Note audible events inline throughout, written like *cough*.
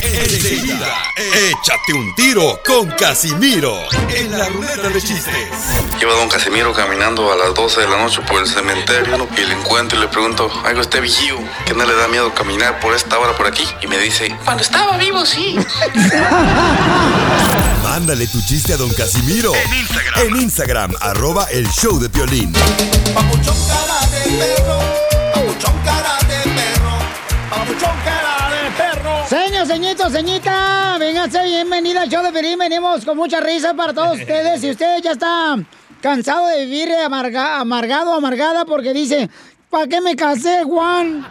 Enseguida, échate un tiro con Casimiro en la ruleta de chistes. Lleva don Casimiro caminando a las 12 de la noche por el cementerio y le encuentro y le pregunto, algo este vigío, que no le da miedo caminar por esta hora por aquí. Y me dice, cuando estaba vivo, sí. *laughs* Mándale tu chiste a don Casimiro en Instagram, en Instagram arroba el show de Piolín. Papuchón cara de perro, papuchón cara de perro, papuchón cara de perro. Señor, señito, señita, véngase, bienvenida al show de Piolín. Venimos con mucha risa para todos *laughs* ustedes. Si usted ya está cansado de vivir amarga- amargado, amargada, porque dice, ¿para qué me casé, Juan?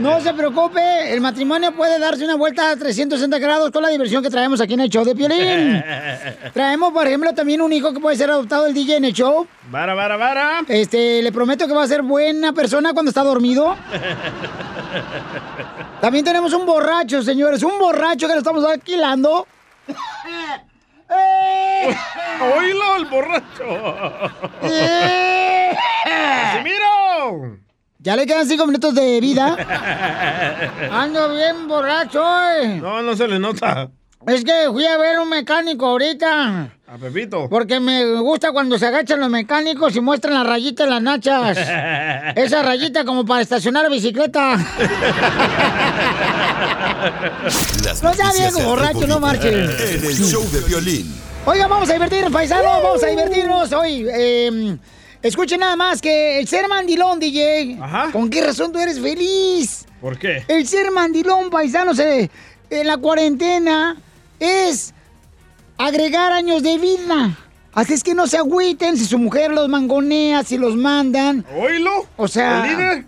No *laughs* se preocupe, el matrimonio puede darse una vuelta a 360 grados con la diversión que traemos aquí en el show de Piolín. *laughs* Traemos, por ejemplo, también un hijo que puede ser adoptado el DJ en el show. Vara, vara, vara. Este, le prometo que va a ser buena persona cuando está dormido. *laughs* También tenemos un borracho, señores, un borracho que lo estamos alquilando. Oílo, el borracho. ¡Casimiro! Ya le quedan cinco minutos de vida. *laughs* Ando bien borracho hoy. No, no se le nota. Es que fui a ver un mecánico ahorita. A Pepito. Porque me gusta cuando se agachan los mecánicos y muestran la rayita en las nachas. *laughs* Esa rayita como para estacionar la bicicleta. Las No viejo del borracho, no Rojo marche. Vivo En el show de Piolín. Oiga, vamos a divertirnos, paisanos, vamos a divertirnos hoy. Eh, escuchen nada más que el ser mandilón, DJ. ¿Con qué razón tú eres feliz? ¿Por qué? El ser mandilón, paisanos, eh, en la cuarentena es agregar años de vida. Así es que no se agüiten si su mujer los mangonea, si los mandan. ¿Oílo? O sea, ¿El líder?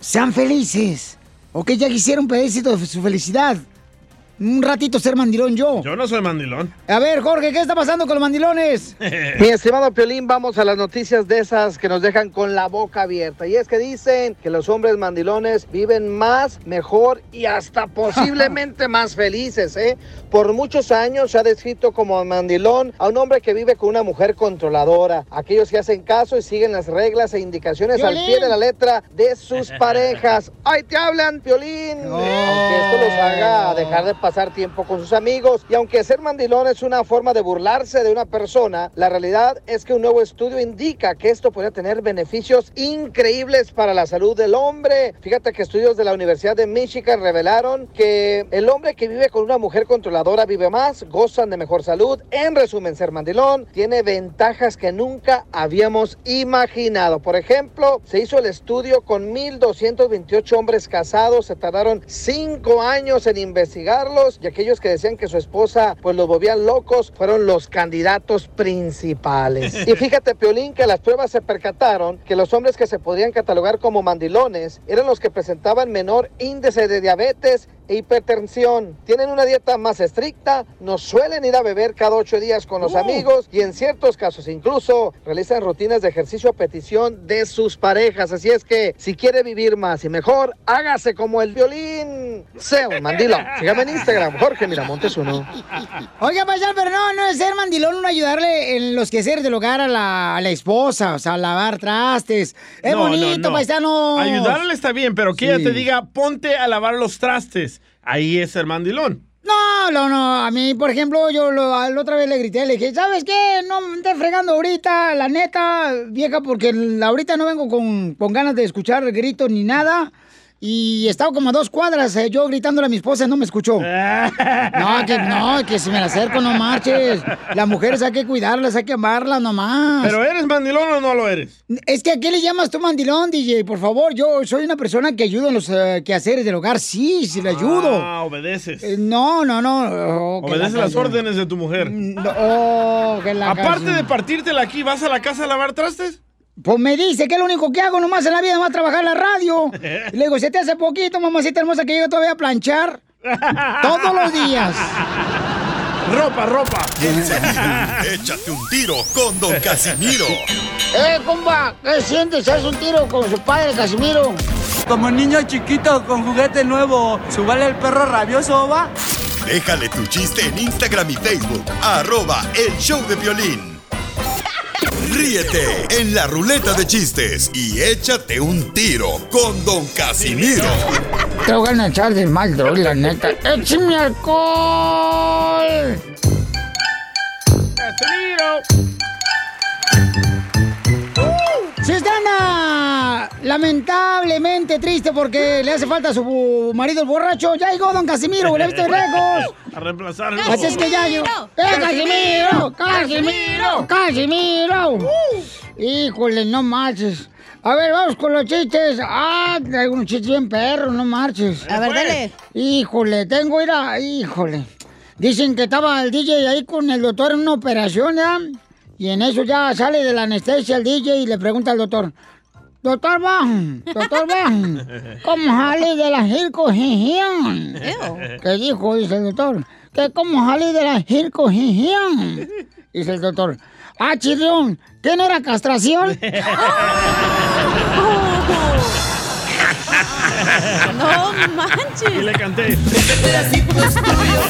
sean felices. Ok, ya quisiera un pedacito de su felicidad. Un ratito ser mandilón yo. Yo no soy mandilón. A ver, Jorge, ¿qué está pasando con los mandilones? *laughs* Mi estimado Piolín, vamos a las noticias de esas que nos dejan con la boca abierta. Y es que dicen que los hombres mandilones viven más, mejor y hasta posiblemente *laughs* más felices, ¿eh? Por muchos años se ha descrito como mandilón a un hombre que vive con una mujer controladora. Aquellos que hacen caso y siguen las reglas e indicaciones al pie de la letra de sus *laughs* parejas. ¡Ay, te hablan, Piolín! Aunque esto los haga dejar de pasar tiempo con sus amigos. Y aunque ser mandilón es una forma de burlarse de una persona, la realidad es que un nuevo estudio indica que esto podría tener beneficios increíbles para la salud del hombre. Fíjate que estudios de la Universidad de Michigan revelaron que el hombre que vive con una mujer controladora vive más, gozan de mejor salud. En resumen, ser mandilón tiene ventajas que nunca habíamos imaginado. Por ejemplo, se hizo el estudio con 1.228 hombres casados, se tardaron 5 años en y aquellos que decían que su esposa pues los volvían locos fueron los candidatos principales. *laughs* Y fíjate, Piolín, que las pruebas se percataron que los hombres que se podían catalogar como mandilones eran los que presentaban menor índice de diabetes e hipertensión. Tienen una dieta más estricta, no suelen ir a beber cada ocho días con los Uh. amigos y en ciertos casos incluso realizan rutinas de ejercicio a petición de sus parejas. Así es que si quiere vivir más y mejor, hágase como el violín. Sea un mandilón. Sígame en Instagram, Jorge Miramontes uno. Oiga, paisano, pero no, no es ser mandilón, uno ayudarle en los quehaceres del hogar a la, a la esposa, o sea, lavar trastes. Es No, no, bonito, no. paisano. Ayudarle está bien, pero que Sí. ella te diga, ponte a lavar los trastes. Ahí es el mandilón. No, no, no. A mí, por ejemplo, yo lo, la otra vez le grité, le dije, ¿sabes qué? No me estés fregando ahorita, la neta, vieja, porque ahorita no vengo con, con ganas de escuchar gritos ni nada. Y estaba como a dos cuadras eh, yo gritándole a mi esposa no me escuchó. *laughs* No, que no, que si me la acerco no marches. Las mujeres hay que cuidarlas, hay que amarlas nomás. ¿Pero eres mandilón o no lo eres? Es que ¿a qué le llamas tú mandilón, DJ? Por favor, yo soy una persona que ayuda en los eh, quehaceres del hogar. Sí, sí le ayudo. Ah, obedeces. Eh, no, no, no. oh, la Obedeces las órdenes de tu mujer. No, oh, que la Aparte canción. de partírtela aquí, ¿vas a la casa a lavar trastes? Pues me dice que es lo único que hago nomás en la vida, va a trabajar en la radio. *laughs* Y le digo, se te hace poquito, mamacita hermosa, que yo todavía a planchar. Todos los días. Ropa, ropa. *laughs* Échate un tiro con don Casimiro. *laughs* ¡Eh, compa! ¿Qué sientes? ¿Haz un tiro con su padre, Casimiro? Como niño chiquito con juguete nuevo, ¿subale el perro rabioso, va? Déjale tu chiste en Instagram y Facebook. Arroba el show de violín. Ríete en la ruleta de chistes y échate un tiro con don Casimiro. Tengo ganas de echar de mal, droga, la neta. ¡Échame alcohol! Si están ah, lamentablemente triste porque le hace falta a su marido el borracho, ya llegó don Casimiro, le viste lejos. A reemplazarlo. Así es que ya yo. ¡Eh, Casimiro! ¡Casimiro! ¡Casimiro! Híjole, no marches. A ver, vamos con los chistes. Ah, traigo unos chistes bien perros, no marches. A ver, dale. Híjole, tengo ir a... Híjole. Dicen que estaba el DJ ahí con el doctor en una operación, ¿ya? Y en eso ya sale de la anestesia el DJ y le pregunta al doctor. Doctor Van, doctor Van, ¿cómo sale de la circuncisión? ¿Qué dijo? Dice el doctor. ¿Que cómo sale de la circuncisión? Dice el doctor. Ah, chirrión, ¿qué no era castración? *laughs* No manches. Y le canté. Este pedacito es tuyo.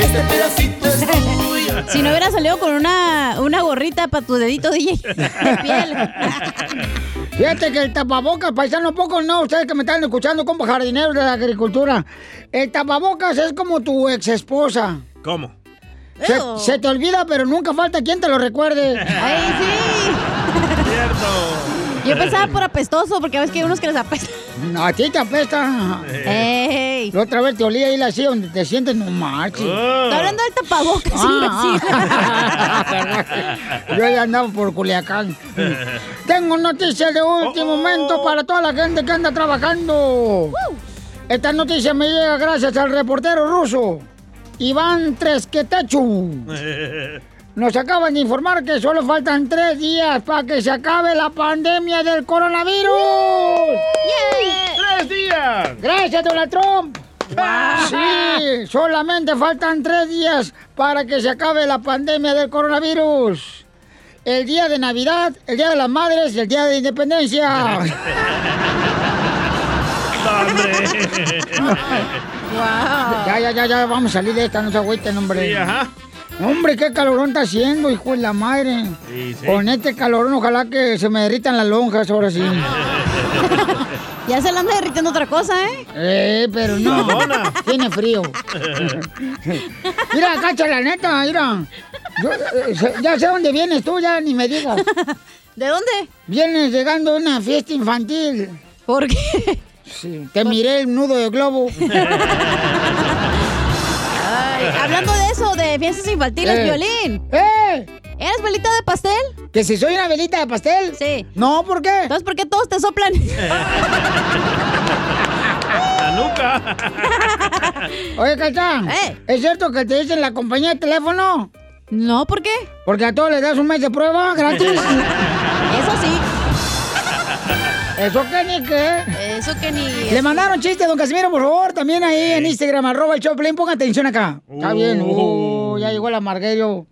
Este pedacito es tuyo. Si no hubiera salido con una, una gorrita para tu dedito, DJ, de piel. Fíjate que el tapabocas, paisano, poco no, ustedes que me están escuchando como jardineros de la agricultura. El tapabocas es como tu ex esposa. ¿Cómo? Se, se te olvida, pero nunca falta quien te lo recuerde. Ay, sí. Yo pensaba por apestoso, porque ves que hay unos que les apesta. A ti te apesta. ¡Ey! La otra vez te olía ahí así donde te sientes, no marches. Oh. Está hablando del tapabocas, Ah, imbécil. *laughs* Yo ya andaba por Culiacán. Tengo noticias de último Oh, oh. momento para toda la gente que anda trabajando. Esta noticia me llega gracias al reportero ruso, Iván Tresquetechu. *laughs* Nos acaban de informar que solo faltan tres días para que se acabe la pandemia del coronavirus. ¡Tres días! Gracias, Donald Trump. Sí, solamente faltan tres días para que se acabe la pandemia del coronavirus. El día de Navidad, el día de las madres y el día de Independencia. Wow. Ya, ya, ya, ya, vamos a salir de esta, no se agüiten, hombre. Sí, ajá. Hombre, qué calorón está haciendo, hijo de la madre. Sí, sí. Con este calorón, ojalá que se me derritan las lonjas ahora sí. *laughs* Ya se le anda derritiendo otra cosa, ¿eh? Eh, pero no. Tiene frío. *laughs* mira, cacha, la neta, mira. Yo, eh, ya sé dónde vienes tú, ya ni me digas. *laughs* ¿De dónde? Vienes llegando a una fiesta infantil. ¿Por qué? Sí, te miré el nudo de globo. *laughs* Hablando de eso, de fiestas infantiles, Eh. violín. ¡Eh! ¿Eres velita de pastel? ¿Que si soy una velita de pastel? Sí. No, ¿por qué? Entonces, ¿por qué todos te soplan? *laughs* La nuca. *laughs* Oye, Cacha, Eh. ¿es cierto que te dicen la compañía de teléfono? No, ¿por qué? Porque a todos les das un mes de prueba gratis. Eso sí. ¿Eso qué ni qué? Eso que ni. Le mandaron chiste, don Casimiro, por favor, también ahí en Instagram, arroba el Choplin, ponga atención acá. Está bien, uh, ya llegó la Marguero.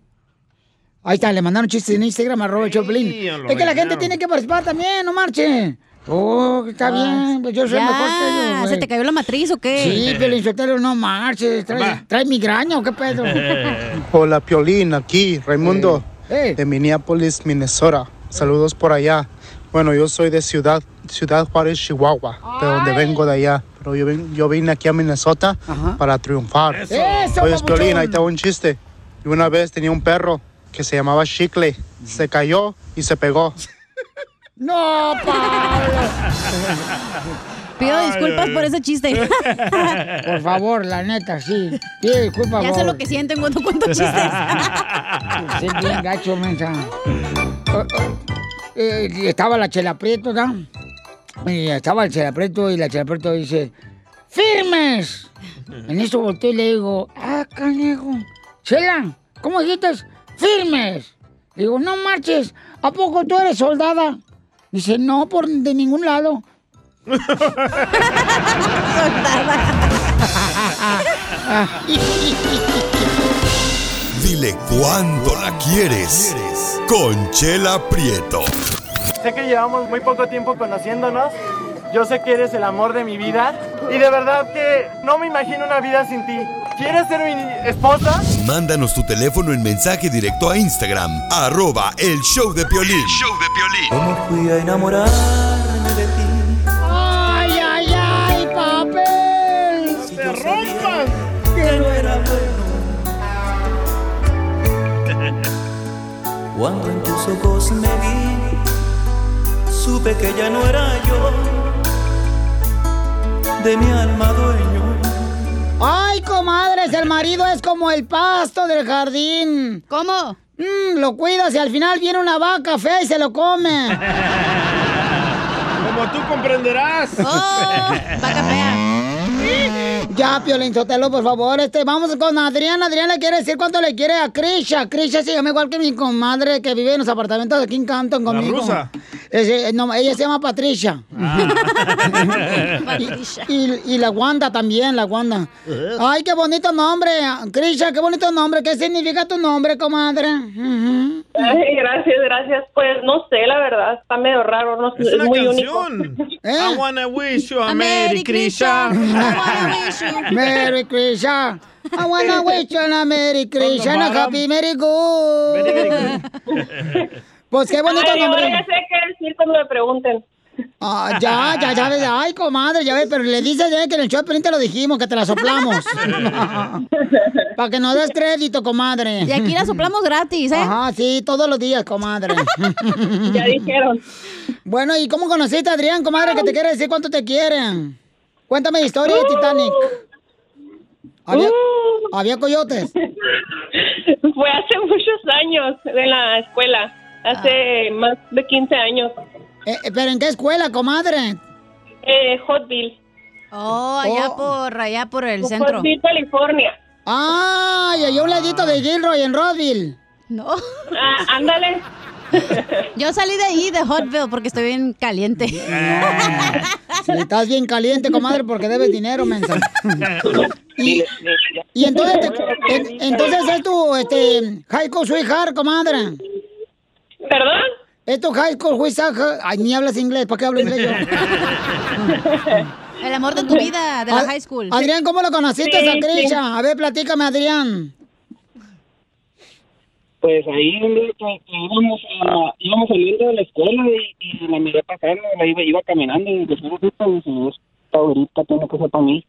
Ahí está, le mandaron chistes en Instagram, arroba el Choplin. Es que la gente tiene que participar también, no marche. Oh, está bien, pues yo soy Ya, mejor que ellos. ¿Se te cayó la matriz o qué? Sí, pero Sotelo, no marches. ¿Trae, trae migraña o qué pedo? *laughs* Hola Piolín, aquí Raimundo Eh. de Minneapolis, Minnesota. Saludos por allá. Bueno, yo soy de Ciudad, Ciudad Juárez, Chihuahua, de donde vengo de allá. Pero yo, ven- yo vine aquí a Minnesota Ajá. para triunfar. Eso. ¡Eso, Oye! Piolín, ahí te hago un chiste. Y una vez tenía un perro que se llamaba Chicle. Se cayó y se pegó. *laughs* No, Pablo. Pido disculpas por ese chiste. *laughs* Por favor, la neta, sí. Pide disculpas, ya sé lo que sienten cuando cuento chistes. *laughs* Sí, bien gacho, mensa. Eh, eh, estaba la Chela Prieto, ¿no? Y estaba el Chela Prieto y la Chela Prieto dice, ¡firmes! *laughs* En eso volteé y le digo, ¡ah, canejo! Chela, ¿cómo dijiste? ¡Firmes! Le digo, no marches, ¿a poco tú eres soldada? Dice, no, por de ningún lado. *laughs* *laughs* Dile cuándo la quieres. Conchela Prieto. Sé que llevamos muy poco tiempo conociéndonos. Yo sé que eres el amor de mi vida. Y de verdad que no me imagino una vida sin ti. ¿Quieres ser mi esposa? Mándanos tu teléfono en mensaje directo a Instagram. Arroba el show de Piolín. Show de Piolín. ¿Cómo fui a enamorarme de ti? ¡Ay, ay, ay, papel! Si ¡Te rompas! Que no era bueno. *laughs* Cuando en tus ojos me vi supe que ya no era yo de mi alma dueño. Ay, comadres, el marido es como el pasto del jardín. ¿Cómo? Mm, lo cuidas y al final viene una vaca fea y se lo come. *laughs* Como tú comprenderás. Oh, vaca fea. Ya, Piolín Sotelo, por favor. Este, vamos con Adrián. Adrián le quiere decir cuánto le quiere a Krisha. Krisha se llama igual que mi comadre que vive en los apartamentos de aquí en Canton La conmigo. rusa. Ese, no, ella se llama Patricia. *laughs* y, y- y la Wanda también, la Wanda. Ay, qué bonito nombre. Krisha, qué bonito nombre. ¿Qué significa tu nombre, comadre? Ay, gracias, gracias. Pues no sé, la verdad, está medio raro, no sé, Es es, una muy canción. único. *laughs* I wanna wish you a Merry Krisha. Merry Krisha. I wanna *laughs* wish you a Merry Bottom. Happy Merry Good. *laughs* Pues qué bonito Ay, ahora nombre. ya sé qué decir cuando me pregunten. Ah, ya, ya, ya ves. Ay, comadre, ya ves, pero le dices ya que en el show de te lo dijimos, que te la soplamos. *laughs* Para que no des crédito, comadre. Y aquí la soplamos gratis, ¿eh? Ajá, sí, todos los días, comadre. Ya dijeron. Bueno, ¿y cómo conociste a Adrián, comadre, que te quiere decir cuánto te quieren? Cuéntame la historia de Titanic. ¿Había, Uh. había coyotes? *laughs* Fue hace muchos años en la escuela, hace más de 15 años. Eh, eh, ¿Pero en qué escuela, comadre? Eh, Hotville. Oh, allá Oh. por allá por el centro. Hotville, California. ¡Ay! Hay un ladito de Gilroy en Rodville. No. Ah, ándale. *laughs* Yo salí de ahí, de Hotville, porque estoy bien caliente. *laughs* Si estás bien caliente, comadre, porque debes dinero, mensa. *laughs* Y, y entonces, te- en- entonces es tu este, high school sweetheart, comadre. ¿Perdón? Es tu high school sweetheart. Ay, ni hablas inglés, ¿para qué hablo inglés yo? El amor de tu vida, de la high school. Adrián, ¿cómo lo conociste Sí, a sí. A ver, platícame, Adrián. Pues ahí que, que íbamos, a- íbamos saliendo de la escuela y, y la miré pasando, la iba, iba caminando y dije, "Esta esta ahorita tiene que ser para mí.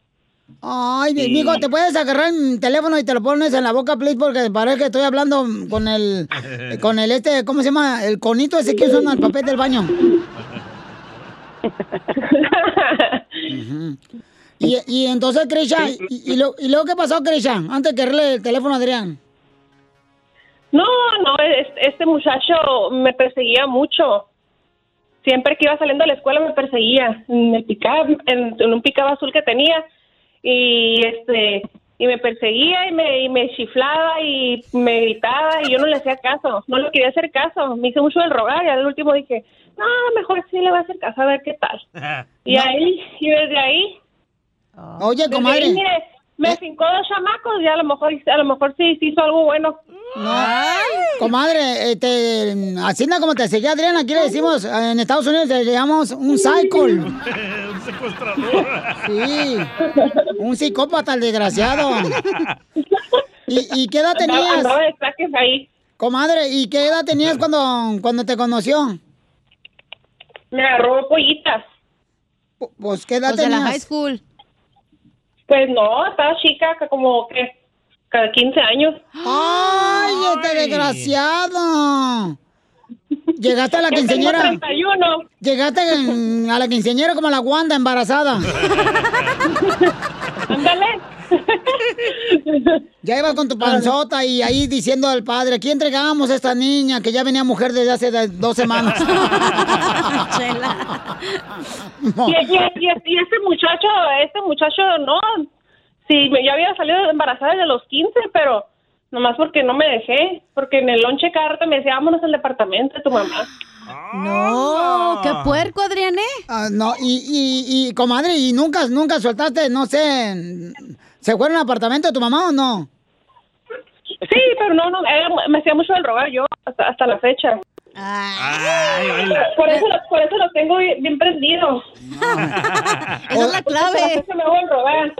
Ay, mi Sí. amigo, ¿te puedes agarrar el teléfono y te lo pones en la boca, please? Porque parece que estoy hablando con el, *laughs* con el este, ¿cómo se llama? El conito ese que usan al papel del baño. *laughs* Y, y entonces, Krisha, y, y lo- y luego qué pasó, Krisha? Antes de quererle el teléfono a Adrián. No, no, es- este muchacho me perseguía mucho. Siempre que iba saliendo de la escuela me perseguía en el pickup, en, en un pickup azul que tenía y este y me perseguía y me, y me chiflaba y me gritaba y yo no le hacía caso, no le quería hacer caso, me hice mucho el rogar y al último dije, no, mejor sí le voy a hacer caso a ver qué tal. *laughs* Y ahí, y desde ahí, Oye, desde comadre. ahí, mire, me fincó dos chamacos y a lo mejor, a lo mejor sí, sí hizo algo bueno. No. Comadre, este, así no como te seguía Adrián, aquí le decimos, en Estados Unidos le llamamos un cycle. *laughs* Un secuestrador. Sí, un psicópata el desgraciado. *laughs* ¿Y, y qué edad tenías? de saques ahí. Comadre, ¿y qué edad tenías cuando, cuando te conoció? Me agarró pollitas. Pues, ¿qué edad Los de la tenías? high school. Pues no, estaba chica, como que cada 15 años. ¡Ay, este desgraciado! Llegaste a la. 31. Llegaste en- a la quinceañera como la Wanda embarazada. *laughs* Ándale. Ya ibas con tu panzota y ahí diciendo al padre, aquí entregamos a esta niña que ya venía mujer desde hace dos semanas. *laughs* Y, y- y- y ese muchacho, ese muchacho, no. Sí, me- ya había salido embarazada desde los 15, pero nomás porque no me dejé. Porque en el lonche cada rato me decía, vámonos al departamento de tu mamá. No, qué puerco, Adrián, ¿eh? Ah, no, y, y, y, comadre, ¿y nunca, nunca soltaste, no sé, se fueron al apartamento de tu mamá o no? Sí, pero no, no, era- me hacía mucho el rogar yo hasta, hasta la fecha. Por eso, lo- por eso lo tengo bien, prendido. *laughs* Esa es la clave. Por eso me hago el rogar.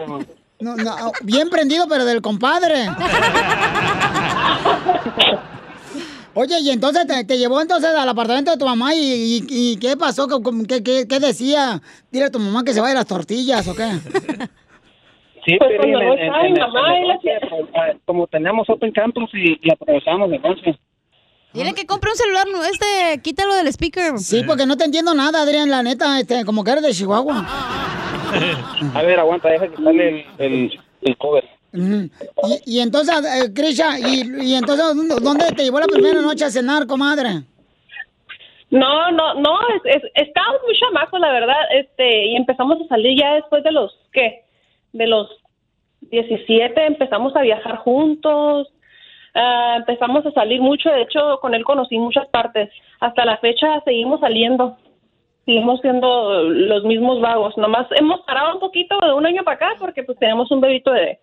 No, no, bien prendido, pero del compadre. Oye, y entonces te, te llevó entonces al apartamento de tu mamá y, y- y ¿qué pasó? ¿Qué, qué, qué- qué decía? Dile a tu mamá que se vaya las tortillas o qué. Sí, Pues no en- en- en el- mamá, en el ah, como teníamos Open Campus y, y aprovechábamos el once. Dile que compre un celular, este, quítalo del speaker. Sí, porque no te entiendo nada, Adrián, la neta, este, como que eres de Chihuahua. A ver, aguanta, deja que sale el, el, el cover. Y, y entonces, eh, Krisha, y, y entonces, ¿dónde- ¿dónde te llevó la primera noche a cenar, comadre? No, no, no, es, es- estábamos muy chamacos, la verdad, este, y empezamos a salir ya después de los, ¿qué? De los 17 empezamos a viajar juntos, ah, empezamos a salir mucho, de hecho, con él conocí muchas partes. Hasta la fecha seguimos saliendo, seguimos siendo los mismos vagos, nomás hemos parado un poquito de un año para acá porque pues tenemos un bebito de,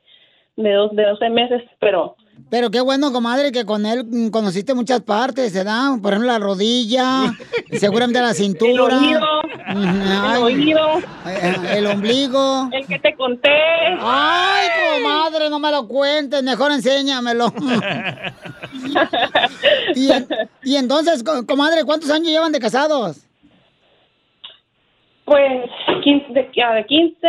de, dos, de 12 meses, pero... Pero qué bueno, comadre, que con él mm, conociste muchas partes, ¿verdad? Por ejemplo, la rodilla, *laughs* seguramente la cintura. oído, ay, oído. eh, el ombligo. El que te conté. Ay, comadre, no me lo cuentes, mejor enséñamelo. *laughs* y, y entonces, co- comadre, ¿cuántos años llevan de casados? Pues 15, de, ah, de 15,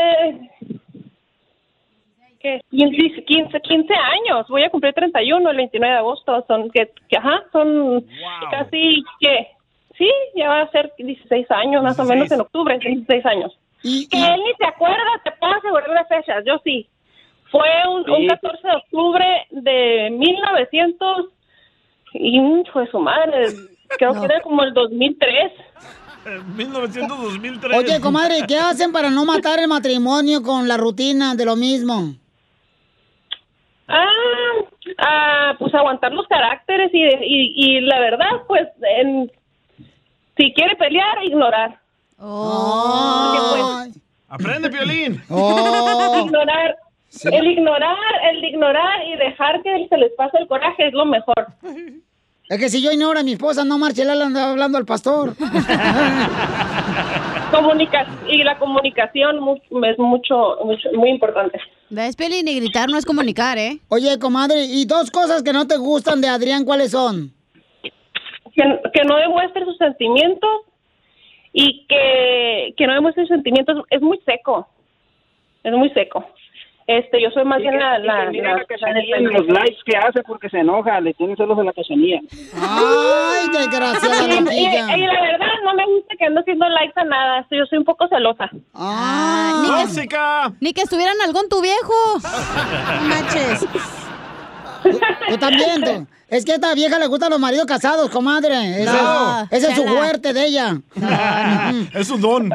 ¿qué? 15, 15, 15 años. Voy a cumplir 31 el 29 de agosto. Son, que, que, ajá, son casi, ¿qué? Sí, ya va a ser 16 años, más o menos en octubre, 16 años. que él ni se acuerda, te puedo asegurar de fechas, yo sí. Fue un, un Sí. 14 de octubre de 1900 y fue su madre, creo que era como el 2003. 1900-2003. *laughs* Oye, comadre, ¿qué hacen para no matar el matrimonio con la rutina de lo mismo? Ah, ah, pues aguantar los caracteres y, y, y la verdad, pues, en- si quiere pelear, ignorar. Oh. Aprende, Piolín. ignorar. El ignorar, el ignorar y dejar que se les pase el coraje es lo mejor. Es que si yo ignoro a mi esposa, no marche, le anda hablando al pastor. *laughs* Comunica y la comunicación mu- es mucho, mucho, muy importante. ¿Ves? Y gritar no es comunicar, ¿eh? Oye, comadre, ¿y dos cosas que no te gustan de Adrián, cuáles son? Que, que no demuestre sus sentimientos y que, que no demuestre sus sentimientos es muy seco. Es muy seco. Este, yo soy más bien la, la, Mira la- la cachanilla los likes que hace porque se enoja, le tiene celos a la cachanilla. Ay, desgraciada Y, y- la verdad no me gusta que ando haciendo likes a nada. Yo soy un poco celosa. Ah, ni, que, ni que estuvieran algún tu viejo. *laughs* Manches. Tú también, tú. Es que a esta vieja le gustan los maridos casados, comadre. Ese, No. ese es su fuerte de ella. *laughs* Es un don.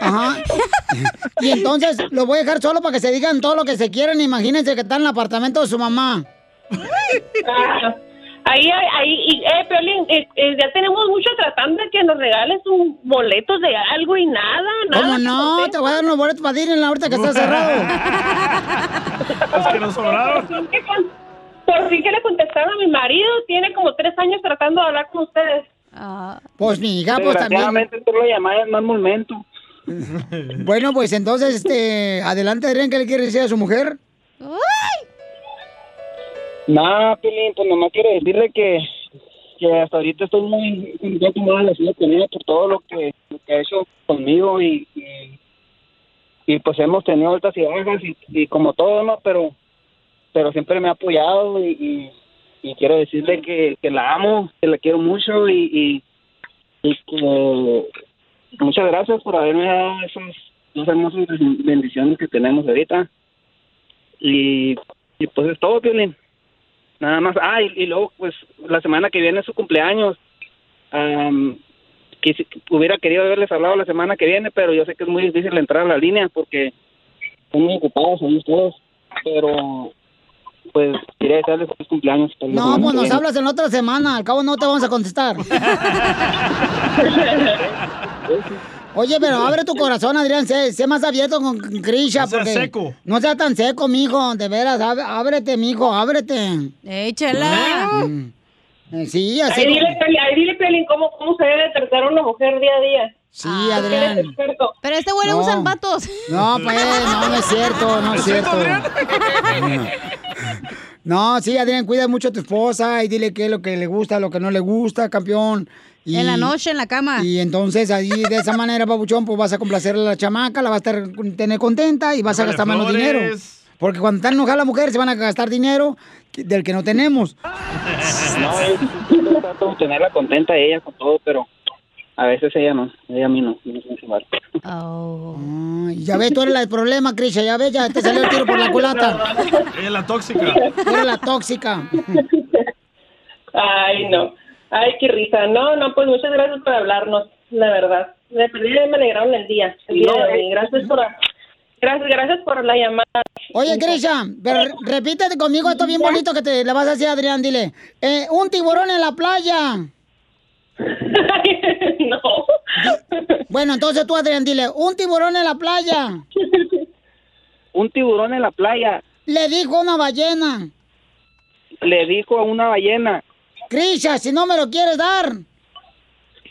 Ajá. Y entonces lo voy a dejar solo para que se digan todo lo que se quieran. Imagínense que está en el apartamento de su mamá. Ah, *laughs* Ahí, ahí, eh, Piolín, eh, eh, ya tenemos mucho tratando de que nos regales un boletos de algo y nada, nada. ¿Cómo no? Te voy a dar unos boletos para Disney ahorita que está cerrado. *laughs* Los que nos sobraron. Por fin que con- le contestaron a mi marido, tiene como tres años tratando de hablar con ustedes. Pues mi hija, pues también. Tú lo llamabas en mal momento. *laughs* Bueno, pues entonces, este, adelante, Adrián, ¿qué le quiere decir a su mujer? No, Pilín, pues nomás quiero decirle que, que hasta ahorita estoy muy, muy muy agradecido con ella por todo lo que, lo que ha hecho conmigo y, y, y, pues hemos tenido altas y bajas y, y como todo, ¿no? Pero, pero siempre me ha apoyado y, y, quiero decirle que, que la amo, que la quiero mucho y, y, que muchas gracias por haberme dado esas dos hermosas bendiciones que tenemos ahorita. Y, y pues es todo, Piolín. Nada más. Ah, y, luego, pues, la semana que viene es su cumpleaños. Am, quisi- hubiera querido haberles hablado la semana que viene, pero yo sé que es muy difícil entrar a la línea porque están ocupados ahí todos. Pero, pues, quería desearles feliz cumpleaños. No, pues nos hablas en la otra semana. Al cabo no te vamos a contestar. *laughs* Oye, pero abre tu corazón, Adrián. Sé, sé más abierto con Krisha. No porque seco. No sea tan seco, mijo. De veras, ábrete, mijo, ábrete. ¡Ey, chela! Mm. Eh, Sí, así. Ahí como- dile, Piolín- ahí dile, Piolín, cómo, cómo se debe tratar a una mujer día a día. Sí, eres Adrián. Pero este güey le No. usan vatos. No, pues, no, no es cierto, no es cierto. No, sí, Adrián, cuida mucho a tu esposa y dile qué es lo que le gusta, lo que no le gusta, campeón. Y, En la noche, en la cama. Y entonces ahí de esa manera, papuchón, pues vas a complacer a la chamaca, la vas a estar, tener contenta y vas a gastar menos dinero. Porque cuando está enojada la mujer se van a gastar dinero del que no tenemos. *laughs* No, yo, yo trato de tenerla contenta ella con todo, pero a veces ella no, ella a mí no, no se igual. Ay, ya ves, tú eres la del problema, Krisha, ya ves, ya te salió el tiro por la *laughs* culata. Es la tóxica. Eres la tóxica. *laughs* Ay, no. Ay, qué risa. No, no, pues muchas gracias por hablarnos, la verdad. De perdida me alegraron el día. El día de hoy. Gracias por, gracias, gracias por la llamada. Oye, Grisha, pero repítete conmigo esto bien bonito que te le vas a decir a Adrián, dile. Eh, un tiburón en la playa. *laughs* no. Bueno, entonces tú, Adrián, dile, un tiburón en la playa. Un tiburón en la playa Le dijo una ballena. le dijo a una ballena, Grisha, si no me lo quieres dar,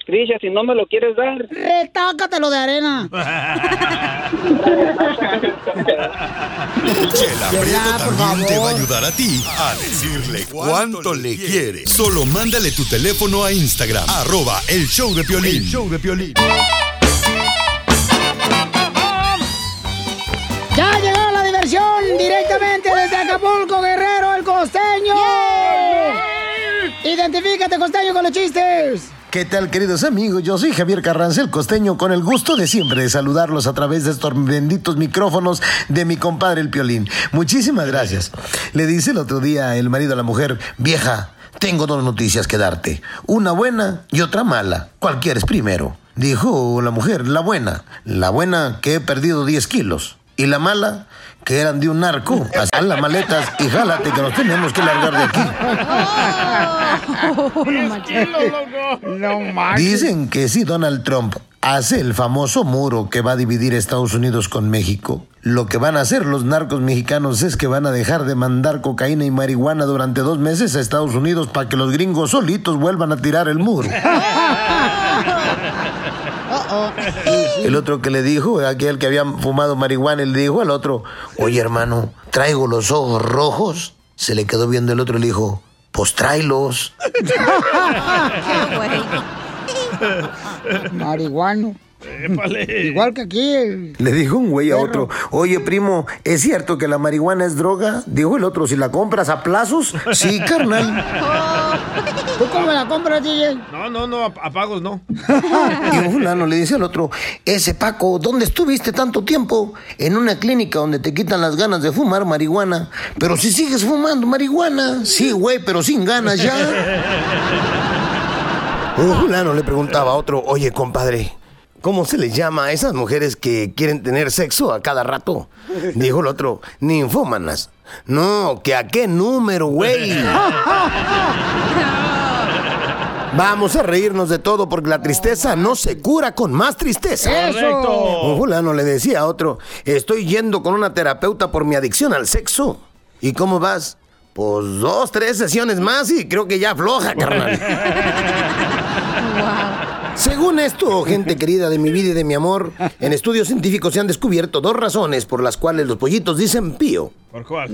Grisha, si no me lo quieres dar, retácatelo de arena. Chela Prieto también te va a ayudar a ti a decirle cuánto le quiere. Solo mándale tu teléfono a Instagram, arroba el show de Piolín. El show de Piolín. ¡Ya llegó la diversión! Directamente desde Acapulco, Guerrero, el costeño. Identifícate, costeño, con los chistes. ¿Qué tal, queridos amigos? Yo soy Javier Carranza, el costeño, con el gusto de siempre de saludarlos a través de estos benditos micrófonos de mi compadre el Piolín. Muchísimas gracias. Le dice el otro día el marido a la mujer, vieja, tengo dos noticias que darte, una buena y otra mala. ¿Cuál quieres primero? Dijo la mujer, la buena. La buena que he perdido 10 kilos. Y la mala, que eran de un narco. Haz las maletas y jálate que nos tenemos que largar de aquí. No. Dicen que si Donald Trump hace el famoso muro que va a dividir Estados Unidos con México, lo que van a hacer los narcos mexicanos es que van a dejar de mandar cocaína y marihuana durante dos meses a Estados Unidos para que los gringos solitos vuelvan a tirar el muro. *laughs* El otro que le dijo, aquel que había fumado marihuana, le dijo al otro, oye hermano, traigo los ojos rojos. Se le quedó viendo el otro y le dijo, pues tráelos. *laughs* Marihuano. Igual que aquí. el- Le dijo un güey a otro, oye primo, ¿es cierto que la marihuana es droga? Dijo el otro, si la compras a plazos, sí, *laughs* carnal. ¿Tú cómo la compras, DJ? No, no, no, a, a pagos no. *laughs* Y un fulano le dice al otro, ese Paco, ¿dónde estuviste tanto tiempo? En una clínica donde te quitan las ganas de fumar marihuana. Pero si sigues fumando marihuana. Sí, güey, pero sin ganas ya. *laughs* Un fulano le preguntaba a otro, oye, compadre, ¿cómo se les llama a esas mujeres que quieren tener sexo a cada rato? Dijo el otro, ninfómanas. No, que a qué número, güey. Vamos a reírnos de todo porque la tristeza no se cura con más tristeza. ¡Eso! Un fulano le decía a otro, estoy yendo con una terapeuta por mi adicción al sexo. ¿Y cómo vas? Pues dos, tres sesiones más y creo que ya afloja, carnal. *laughs* *laughs* Según esto, gente *laughs* querida de mi vida y de mi amor, en estudios científicos se han descubierto dos razones por las cuales los pollitos dicen pío. ¿Por cuál?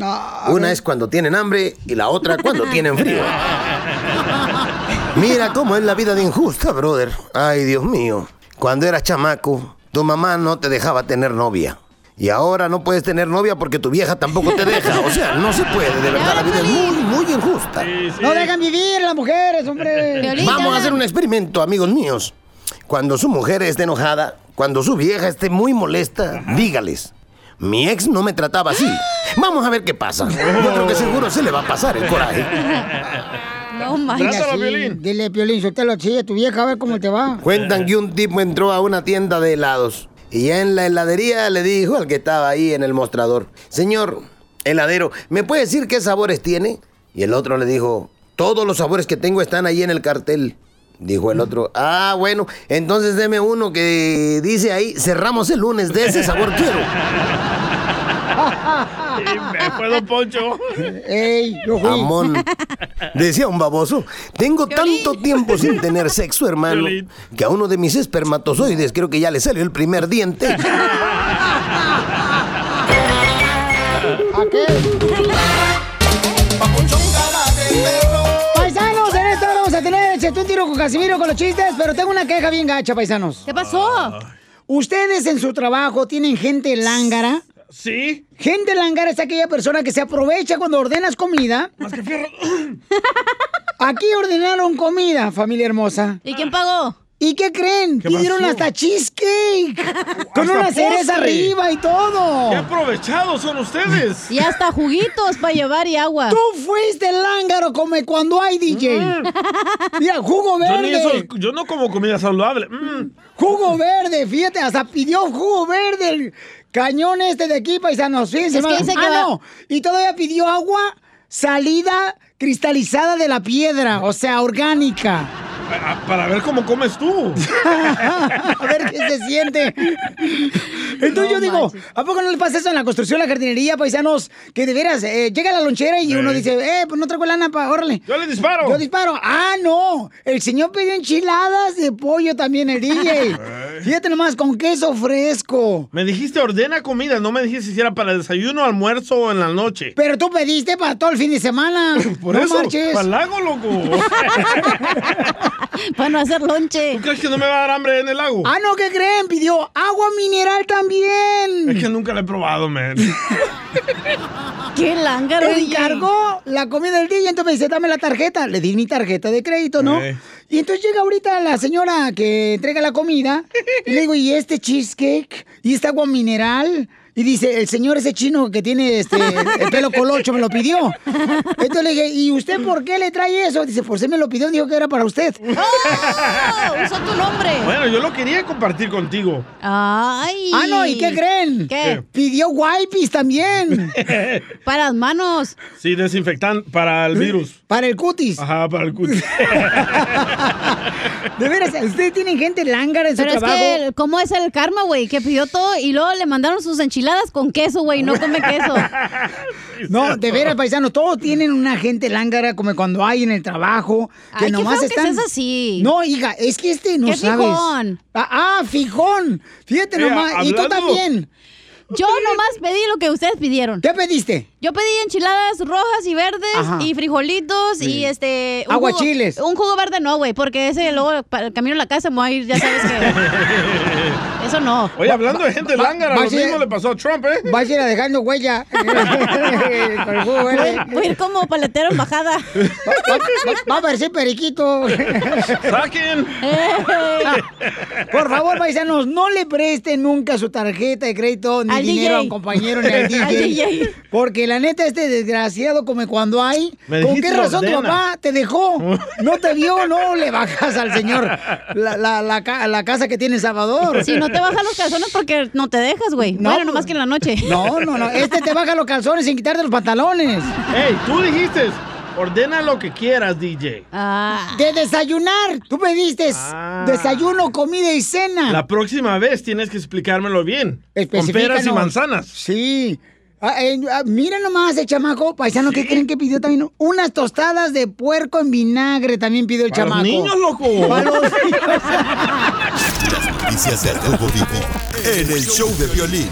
Una es cuando tienen hambre y la otra cuando *laughs* tienen frío. Mira cómo es la vida de injusta, brother. Ay, Dios mío. Cuando eras chamaco, tu mamá no te dejaba tener novia. Y ahora no puedes tener novia porque tu vieja tampoco te deja. O sea, no se puede, de verdad, la vida es muy, muy injusta. No dejan vivir las mujeres, hombre. Vamos a hacer un experimento, amigos míos. Cuando su mujer esté enojada, cuando su vieja esté muy molesta, dígales. Mi ex no me trataba así. Vamos a ver qué pasa. Yo creo que seguro se le va a pasar el coraje. No Dile así, Dile, Piolín, suéltalo así a tu vieja a ver cómo te va. Cuentan que un tipo entró a una tienda de helados y en la heladería le dijo al que estaba ahí en el mostrador, señor heladero, ¿me puede decir qué sabores tiene? Y el otro le dijo, todos los sabores que tengo están ahí en el cartel. Dijo el otro, ah, bueno, entonces deme uno que dice ahí, cerramos el lunes, de ese sabor quiero. *laughs* Me fue Don Poncho. Ey, yo fui. Amón. Decía un baboso, tengo tanto tiempo sin tener sexo, hermano, Violín. que a uno de mis espermatozoides creo que ya le salió el primer diente. *laughs* ¿A qué? Paisanos, en esta hora vamos a tener échate un tiro con Casimiro con los chistes, pero tengo una queja bien gacha, paisanos. ¿Qué pasó? ¿Ustedes en su trabajo tienen gente lángara? Sí. Gente lángara es aquella persona que se aprovecha cuando ordenas comida. Más que fierro. *coughs* Aquí ordenaron comida, familia hermosa. ¿Y quién pagó? ¿Y qué creen? ¿Qué Pidieron pasó? hasta cheesecake. con Hasta una cereza arriba y todo. ¡Qué aprovechados son ustedes! Y hasta juguitos para llevar y agua. Tú fuiste el lángaro come cuando hay DJ. Mira, jugo Yo, ni verde. eso- yo no como comida saludable. Mm. Jugo verde, fíjate, hasta pidió jugo verde el cañón este de aquí, paisanos. Fíjense, Es que hermano. dice que ah, va- no. Y todavía pidió agua salida cristalizada de la piedra, o sea, orgánica. Para ver cómo comes tú. *laughs* A ver qué se siente. Entonces yo digo, ¿a poco no le pasa eso en la construcción, la jardinería, paisanos? Que de veras, eh, llega la lonchera y uno dice, eh, pues no traigo lana para, órale. Yo le disparo. Yo disparo. Ah, no. El señor pidió enchiladas de pollo también, el DJ. *laughs* Fíjate nomás, con queso fresco. Me dijiste ordena comida, no me dijiste si era para el desayuno, almuerzo o en la noche. Pero tú pediste para todo el fin de semana. *laughs* Por no eso, marches. para el lago, loco. *laughs* Para no hacer lonche. ¿Tú crees que no me va a dar hambre en el lago? Ah, no, ¿qué creen? Pidió agua mineral también. Es que nunca lo he probado, man. *laughs* ¡Qué lángaro. Encargó la comida del día, entonces me dice, dame la tarjeta. Le di mi tarjeta de crédito, ¿no? Eh. Y entonces llega ahorita la señora que entrega la comida y le digo, ¿y este cheesecake? ¿Y esta agua mineral? Y dice, el señor ese chino que tiene este, el pelo colocho me lo pidió. Entonces le dije, ¿y usted por qué le trae eso? Dice, por si me lo pidió, dijo que era para usted. ¡Oh! Usó tu nombre. Bueno, yo lo quería compartir contigo. Ay. Ah, no, ¿y qué creen? ¿Qué? Pidió wipes también. *laughs* Para las manos. Sí, desinfectante para el virus. Para el cutis. Ajá, para el cutis. *laughs* De veras, ustedes tienen gente lángara en su Pero es trabajo. que, ¿cómo es el karma, güey? Que pidió todo y luego le mandaron sus enchiladas con queso, güey. No come queso. *laughs* No, de veras, paisano, todos tienen una gente lángara como cuando hay en el trabajo, que Ay, qué nomás que están... seas así. No, hija, es que este no Qué sabes. fijón. Ah, ah, fijón. Fíjate Mira, nomás, y tú también. Yo nomás pedí lo que ustedes pidieron. ¿Qué pediste? Yo pedí enchiladas rojas y verdes Ajá. y frijolitos y este... un Aguachiles. jugo- Un jugo verde no, güey, porque ese luego para el camino a la casa me voy a ir, ya sabes que... *laughs* Eso no. Oye, hablando de gente va- lángara, va lo mismo le pasó a Trump, ¿eh? Vas a ir a dejando huella. *laughs* Con el jugo Voy, verde. voy a ir como paletero en bajada. Va, va- va a parecer periquito. ¡Saquen! *laughs* Por favor, paisanos, no le presten nunca su tarjeta de crédito ni Al dinero a un compañero ni al DJ. *laughs* Al DJ. Porque la neta, este desgraciado, como cuando hay. Me ¿Con qué razón tu papá te dejó? No te vio, no le bajas al señor la, la- la la casa que tiene en Salvador. Si no te bajan los calzones porque no te dejas, güey. No, bueno, nomás que en la noche. *laughs* No, no, no. Este te baja los calzones sin quitarte los pantalones. ¡Ey, tú dijiste! Ordena lo que quieras, DJ. Ah. De desayunar. Tú pediste Ah. desayuno, comida y cena. La próxima vez tienes que explicármelo bien. Con peras y manzanas. Sí. Ah, eh, ah, mira nomás el chamaco, paisano, ¿qué creen que pidió también? Unas tostadas de puerco en vinagre también pidió el Para los chamaco. niños, loco. Para los *laughs* niños. Noticias del Rojo Vivo en el show de violín.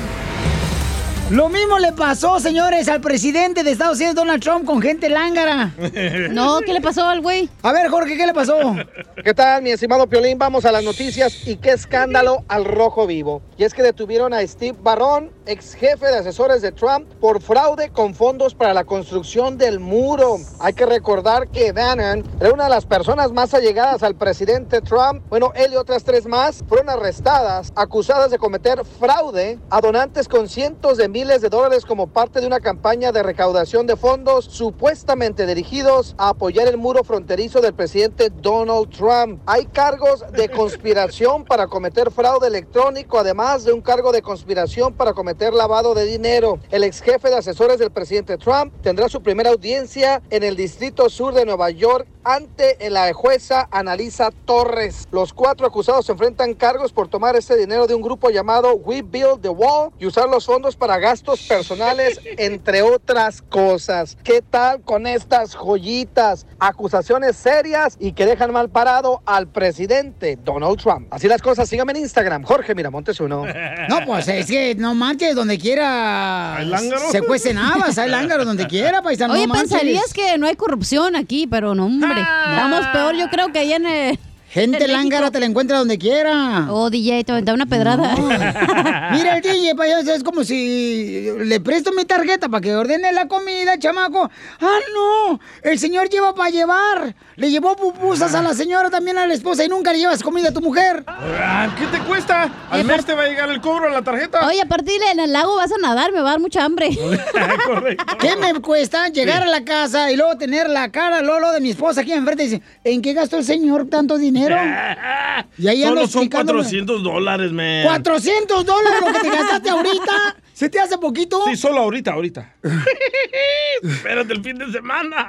Lo mismo le pasó, señores, al presidente de Estados Unidos, Donald Trump, con gente lángara. *laughs* No, ¿qué le pasó al güey? A ver, Jorge, ¿qué le pasó? ¿Qué tal, mi estimado Piolín? Vamos a las noticias y qué escándalo al rojo vivo. Y es que detuvieron a Steve Barron, ex jefe de asesores de Trump, por fraude con fondos para la construcción del muro. Hay que recordar que Bannon era una de las personas más allegadas al presidente Trump. Bueno, él y otras tres más fueron arrestadas, acusadas de cometer fraude a donantes con cientos de miles de dólares como parte de una campaña de recaudación de fondos supuestamente dirigidos a apoyar el muro fronterizo del presidente Donald Trump. Hay cargos de conspiración para cometer fraude electrónico, además de un cargo de conspiración para cometer lavado de dinero. El ex jefe de asesores del presidente Trump tendrá su primera audiencia en el Distrito Sur de Nueva York ante la jueza Analisa Torres. Los cuatro acusados se enfrentan cargos por tomar ese dinero de un grupo llamado We Build the Wall y usar los fondos para gastos personales, entre otras cosas. ¿Qué tal con estas joyitas? Acusaciones serias y que dejan mal parado al presidente Donald Trump. Así las cosas, síganme en Instagram, Jorge Miramontes uno. No, pues es que no manches, donde quiera ¿Hay se cuecen habas, hay lángaro donde quiera, paisano. Oye, no pensarías que no hay corrupción aquí, pero no, hombre. Estamos peor, yo creo que allá en, eh, Gente En lángara te la encuentra donde quiera. Oh, DJ, te aventaba una pedrada. *laughs* Mira el DJ, payaso, es como si le presto mi tarjeta para que ordene la comida, chamaco. Ah, no, el señor lleva para llevar. Le llevó pupusas a la señora, también a la esposa, y nunca le llevas comida a tu mujer. Ah, ¿Qué te cuesta? Al mes te va a llegar el cobro a la tarjeta. Oye, aparte dile, en el lago vas a nadar, me va a dar mucha hambre. *laughs* ¿Qué me cuesta llegar a la casa y luego tener la cara Lolo de mi esposa aquí enfrente y dice, ¿en qué gastó el señor tanto dinero? *laughs* Y ahí Solo son explicándome. 400 dólares, man. 400 dólares lo que te gastaste ahorita. *laughs* ¿Se te hace poquito? Sí, solo ahorita, ahorita. *laughs* Espérate el fin de semana.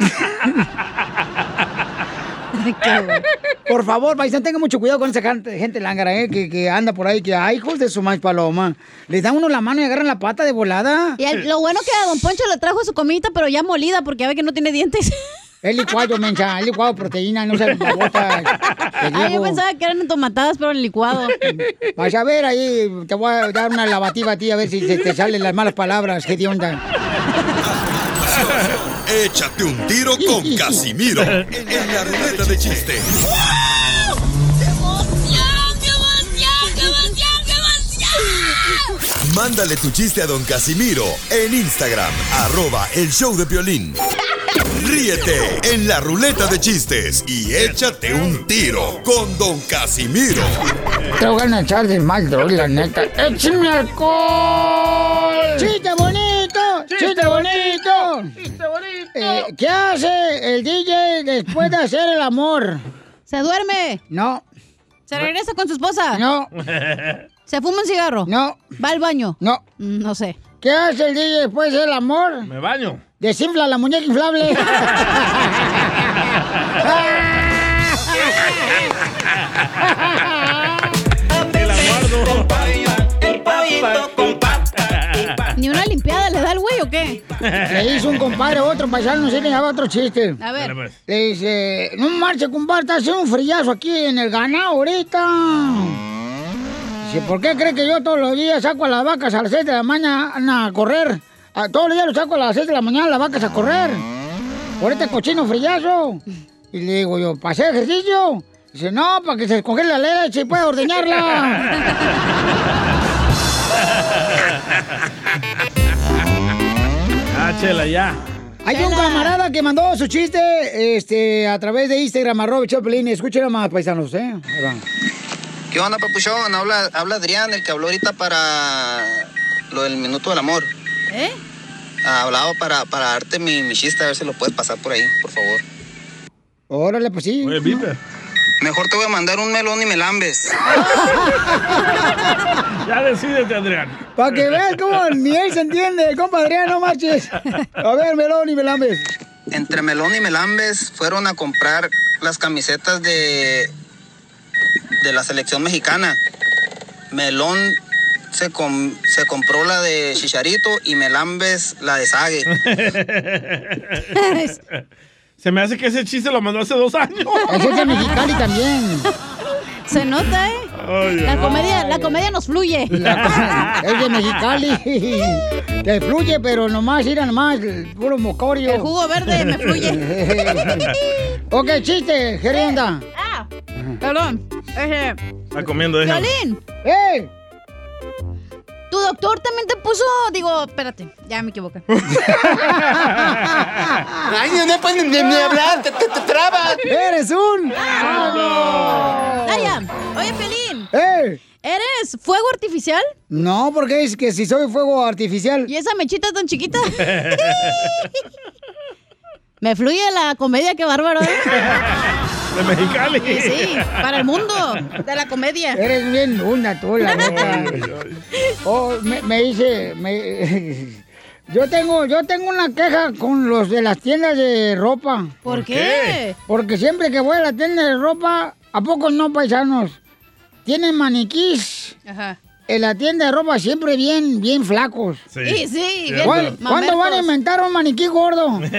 Por favor, paisán, tenga mucho cuidado con esa gente, gente lángara, ¿eh? Que, que anda por ahí, que hay hijos de su maíz paloma. Les da uno la mano y agarran la pata de volada. Y al- lo bueno que a Don Poncho le trajo su comidita, pero ya molida, porque ya ve que no tiene dientes. Es licuado, mensa, es licuado proteína, no se babota. Ah, yo pensaba que eran entomatadas, pero en licuado. Vas a ver ahí, te voy a dar una lavativa a ti a ver si se te salen las malas palabras. ¿Qué de onda? Échate un tiro con *laughs* Casimiro en la ruleta de chiste. Mándale tu chiste a don Casimiro en Instagram, arroba el show de violín. Ríete en la ruleta de chistes y échate un tiro con don Casimiro. Te voy a echar de mal, droga, la neta. ¡Échame alcohol! ¡Chiste bonito! ¡Chiste, bonito! ¡Chiste bonito! ¿Qué hace el DJ después de hacer el amor? ¿Se duerme? No. ¿Se regresa con su esposa? No. *laughs* ¿Se fuma un cigarro? No. ¿Va al baño? No. No sé. ¿Qué hace el DJ después de hacer el amor? Me baño. Desinfla la muñeca inflable. ¿Ni una limpiada le da el güey o qué? Le hizo un compadre a otro paisano, no sé, le daba otro chiste. A ver. Le dice, no marche, compadre, está haciendo un frillazo aquí en el ganado ahorita. Dice, ¿por qué cree que yo todos los días saco a las vacas a las 6 de la mañana a correr? A- todos los días los saco a las 6 de la mañana a las vacas a correr. Por este cochino frillazo. Y le digo yo, ¿para hacer ejercicio? Dice, no, para que se escoge la leche y pueda ordeñarla. *laughs* Ah, chela, ya. Hay un camarada que mandó su chiste este, a través de Instagram, arroba Choplin. Escuchen más, paisanos, ¿eh? ¿Qué onda, papuchón? Habla, habla Adrián, el que habló ahorita para lo del minuto del amor. ¿Eh? Hablaba para, para darte mi, mi chiste, a ver si lo puedes pasar por ahí, por favor. Órale, pues sí. Oye, Viper. Mejor te voy a mandar un melón y melambes. *laughs* Ya decídete, Adrián. Para que veas cómo ni él se entiende, compa Adrián, no marches. A ver, melón y melambes. Entre melón y melambes fueron a comprar las camisetas de, de la selección mexicana. Melón se, com- se compró la de Chicharito y melambes la de Sague. *laughs* Se me hace que ese chiste lo mandó hace dos años. Ese es de Mexicali también. Se nota, ¿eh? La ay. comedia, la comedia nos fluye. La- *laughs* es de Mexicali. Te fluye, pero nomás, mira nomás, el puro mocorio. El jugo verde me fluye. *laughs* ok, chiste, gerenda. Ah, perdón. Ese, Está comiendo. Violín, ¡Eh! Tu doctor también te puso, digo, espérate, ya me equivoqué. *laughs* Ay, no puedes ni, ni hablar, te, te, te trabas. ¡Eres un! Daya, oye, Pelín, ¡Eh! ¿eres fuego artificial? No, porque es que si soy fuego artificial. ¿Y esa mechita tan chiquita? *laughs* Me fluye la comedia, qué bárbaro, ¿eh? *laughs* De Mexicali. Sí, sí, para el mundo de la comedia. Eres bien una tú, la *laughs* neta. Oh, me, me dice, me- *laughs* yo tengo, yo tengo una queja con los de las tiendas de ropa. ¿Por qué? Porque siempre que voy a la tienda de ropa, ¿a poco no, paisanos? Tienen maniquís Ajá. En la tienda de ropa siempre bien, bien flacos. Sí, sí, bien ¿Cuál- ¿Cuándo van a inventar un maniquí gordo? *laughs*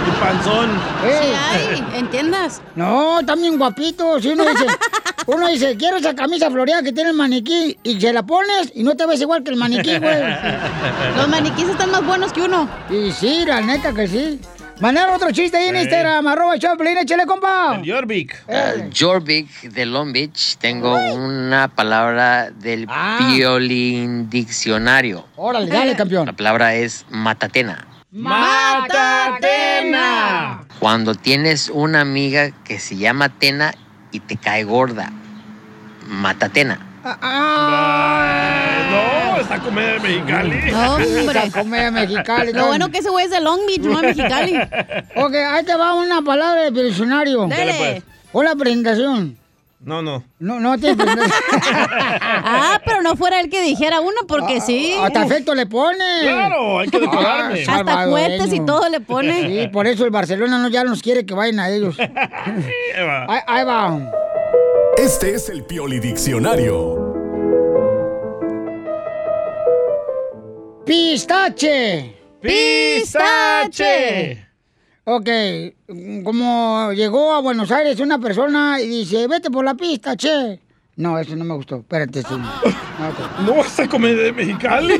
Y panzón. Sí hay, entiendas. No, también guapitos. Y uno dice, *laughs* uno dice, quiero esa camisa floreada que tiene el maniquí. Y se la pones y no te ves igual que el maniquí, güey. Los maniquíes están más buenos que uno. Y sí, la neta que sí. Mandar otro chiste ahí en Sí. Instagram, arroba Piolín, échale, compa. El Jorvik. Uh, Jorvik de Long Beach, tengo una palabra del Ah. violín diccionario. Órale, dale, campeón. La palabra es matatena. ¡Matatena! Cuando tienes una amiga que se llama Tena y te cae gorda. Matatena. No, esta comedia de Mexicali. No, hombre. Esa comedia mexicana. Lo bueno que ese güey es de Long Beach, no de Mexicali. *laughs* Ok, ahí te va una palabra del diccionario. Dale, pues. Hola, presentación. No, no. No, no tiene presentación. *laughs* Ah, pero no fuera él que dijera uno, porque sí. Hasta efecto le pone. Claro, hay que decorarme. Ah, Hasta cohetes y todo le pone. Sí, por eso el Barcelona no ya nos quiere que vayan a ellos. *laughs* Ahí, ahí va. Este es el Pioli Diccionario. Pistache. Pistache. Ok, como llegó a Buenos Aires una persona y dice, vete por la pista, che. No, eso no me gustó. Espérate, sí. No, esta comedia de Mexicali.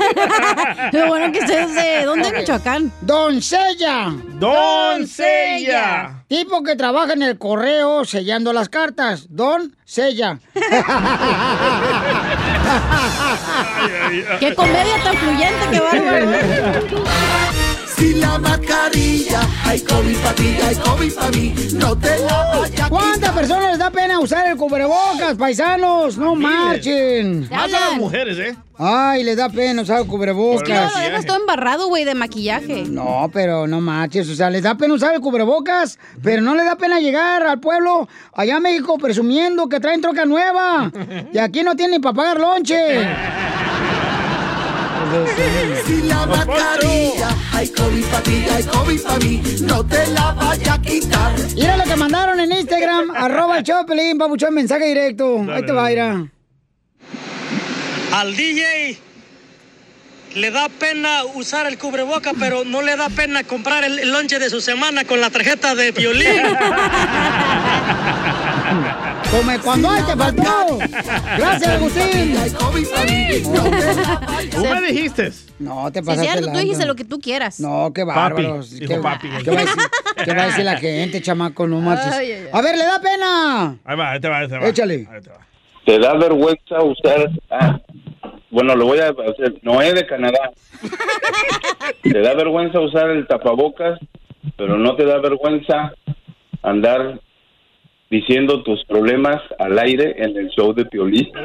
*laughs* Lo bueno que estés de... ¿Dónde? Michoacán. Doncella. Doncella. Tipo que trabaja en el correo sellando las cartas. Don Sella. *laughs* *laughs* Qué comedia tan fluyente, qué bárbaro. Si la mascarilla, hay COVID para ti, hay COVID para mí, no te la vayas a ¿Cuántas personas les da pena usar el cubrebocas, paisanos? No marchen. Más a las mujeres, ¿eh? Ay, les da pena usar el cubrebocas. Claro, lo dejas todo embarrado, güey, de maquillaje. No, pero no marches, o sea, les da pena usar el cubrebocas, pero no les da pena llegar al pueblo allá en México presumiendo que traen troca nueva y aquí no tienen para pagar lonche. Si la mascarilla, hay COVID para ti, hay COVID para mí, no te la vayas a quitar. Mira lo que mandaron en Instagram, *laughs* arroba el Choplin, papuchón, mensaje directo. Ahí te va, mira. Al DJ le da pena usar el cubreboca, pero no le da pena comprar el, el lonche de su semana con la tarjeta de violín. *laughs* Come cuando hay, te faltó. Gracias, Agustín. Tú me dijiste. No, te Sí, pasaste cierto, tú dijiste lo que tú quieras. No, qué Papi, bárbaros. dijo ¿Qué, papi. ¿qué va a decir, qué va a decir la gente, chamaco? No marches. Ay, ay, ay. A ver, ¿le da pena? Ahí va, ahí te va, ahí te va. Échale. Ahí te va. ¿Te da vergüenza usar... ah, bueno, lo voy a hacer. Noé de Canadá. ¿Te da vergüenza usar el tapabocas, pero no te da vergüenza andar diciendo tus problemas al aire en el show de Piolín? *laughs*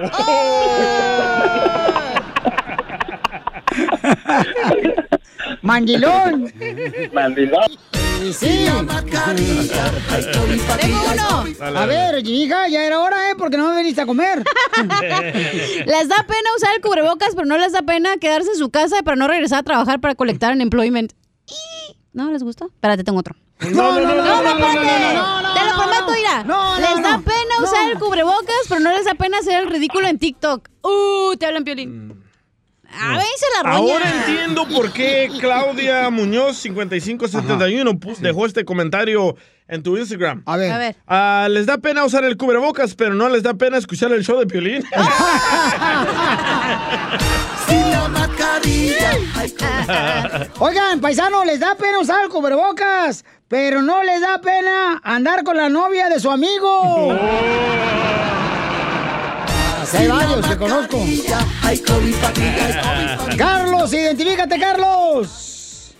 Mandilón. Mandilón. Sí. Tengo uno. A ver, hija, ya era hora, ¿eh? Porque no me viniste a comer. *laughs* Les da pena usar el cubrebocas, pero no les da pena quedarse en su casa para no regresar a trabajar para colectar en employment. Y- ¿No les gustó? Espérate, tengo otro. No, no, no, no, no, no, espérate. no, no, Te lo no, prometo, no. mira. No, no, les da no. pena No. usar el cubrebocas, pero no les da pena hacer el ridículo en TikTok. Uh, te hablan piolín. A ver, se la roña. Ahora entiendo por qué Claudia Muñoz 5571 pu- dejó este comentario en tu Instagram. A ver. A ver. Ah, les da pena usar el cubrebocas, pero no les da pena escuchar el show de Piolín. *laughs* Si la mascarilla, hay Oigan, paisano, les da pena usar el cubrebocas, pero no les da pena andar con la novia de su amigo. Hay varios que conozco. hay COVID hay COVID. Carlos, identifícate, Carlos.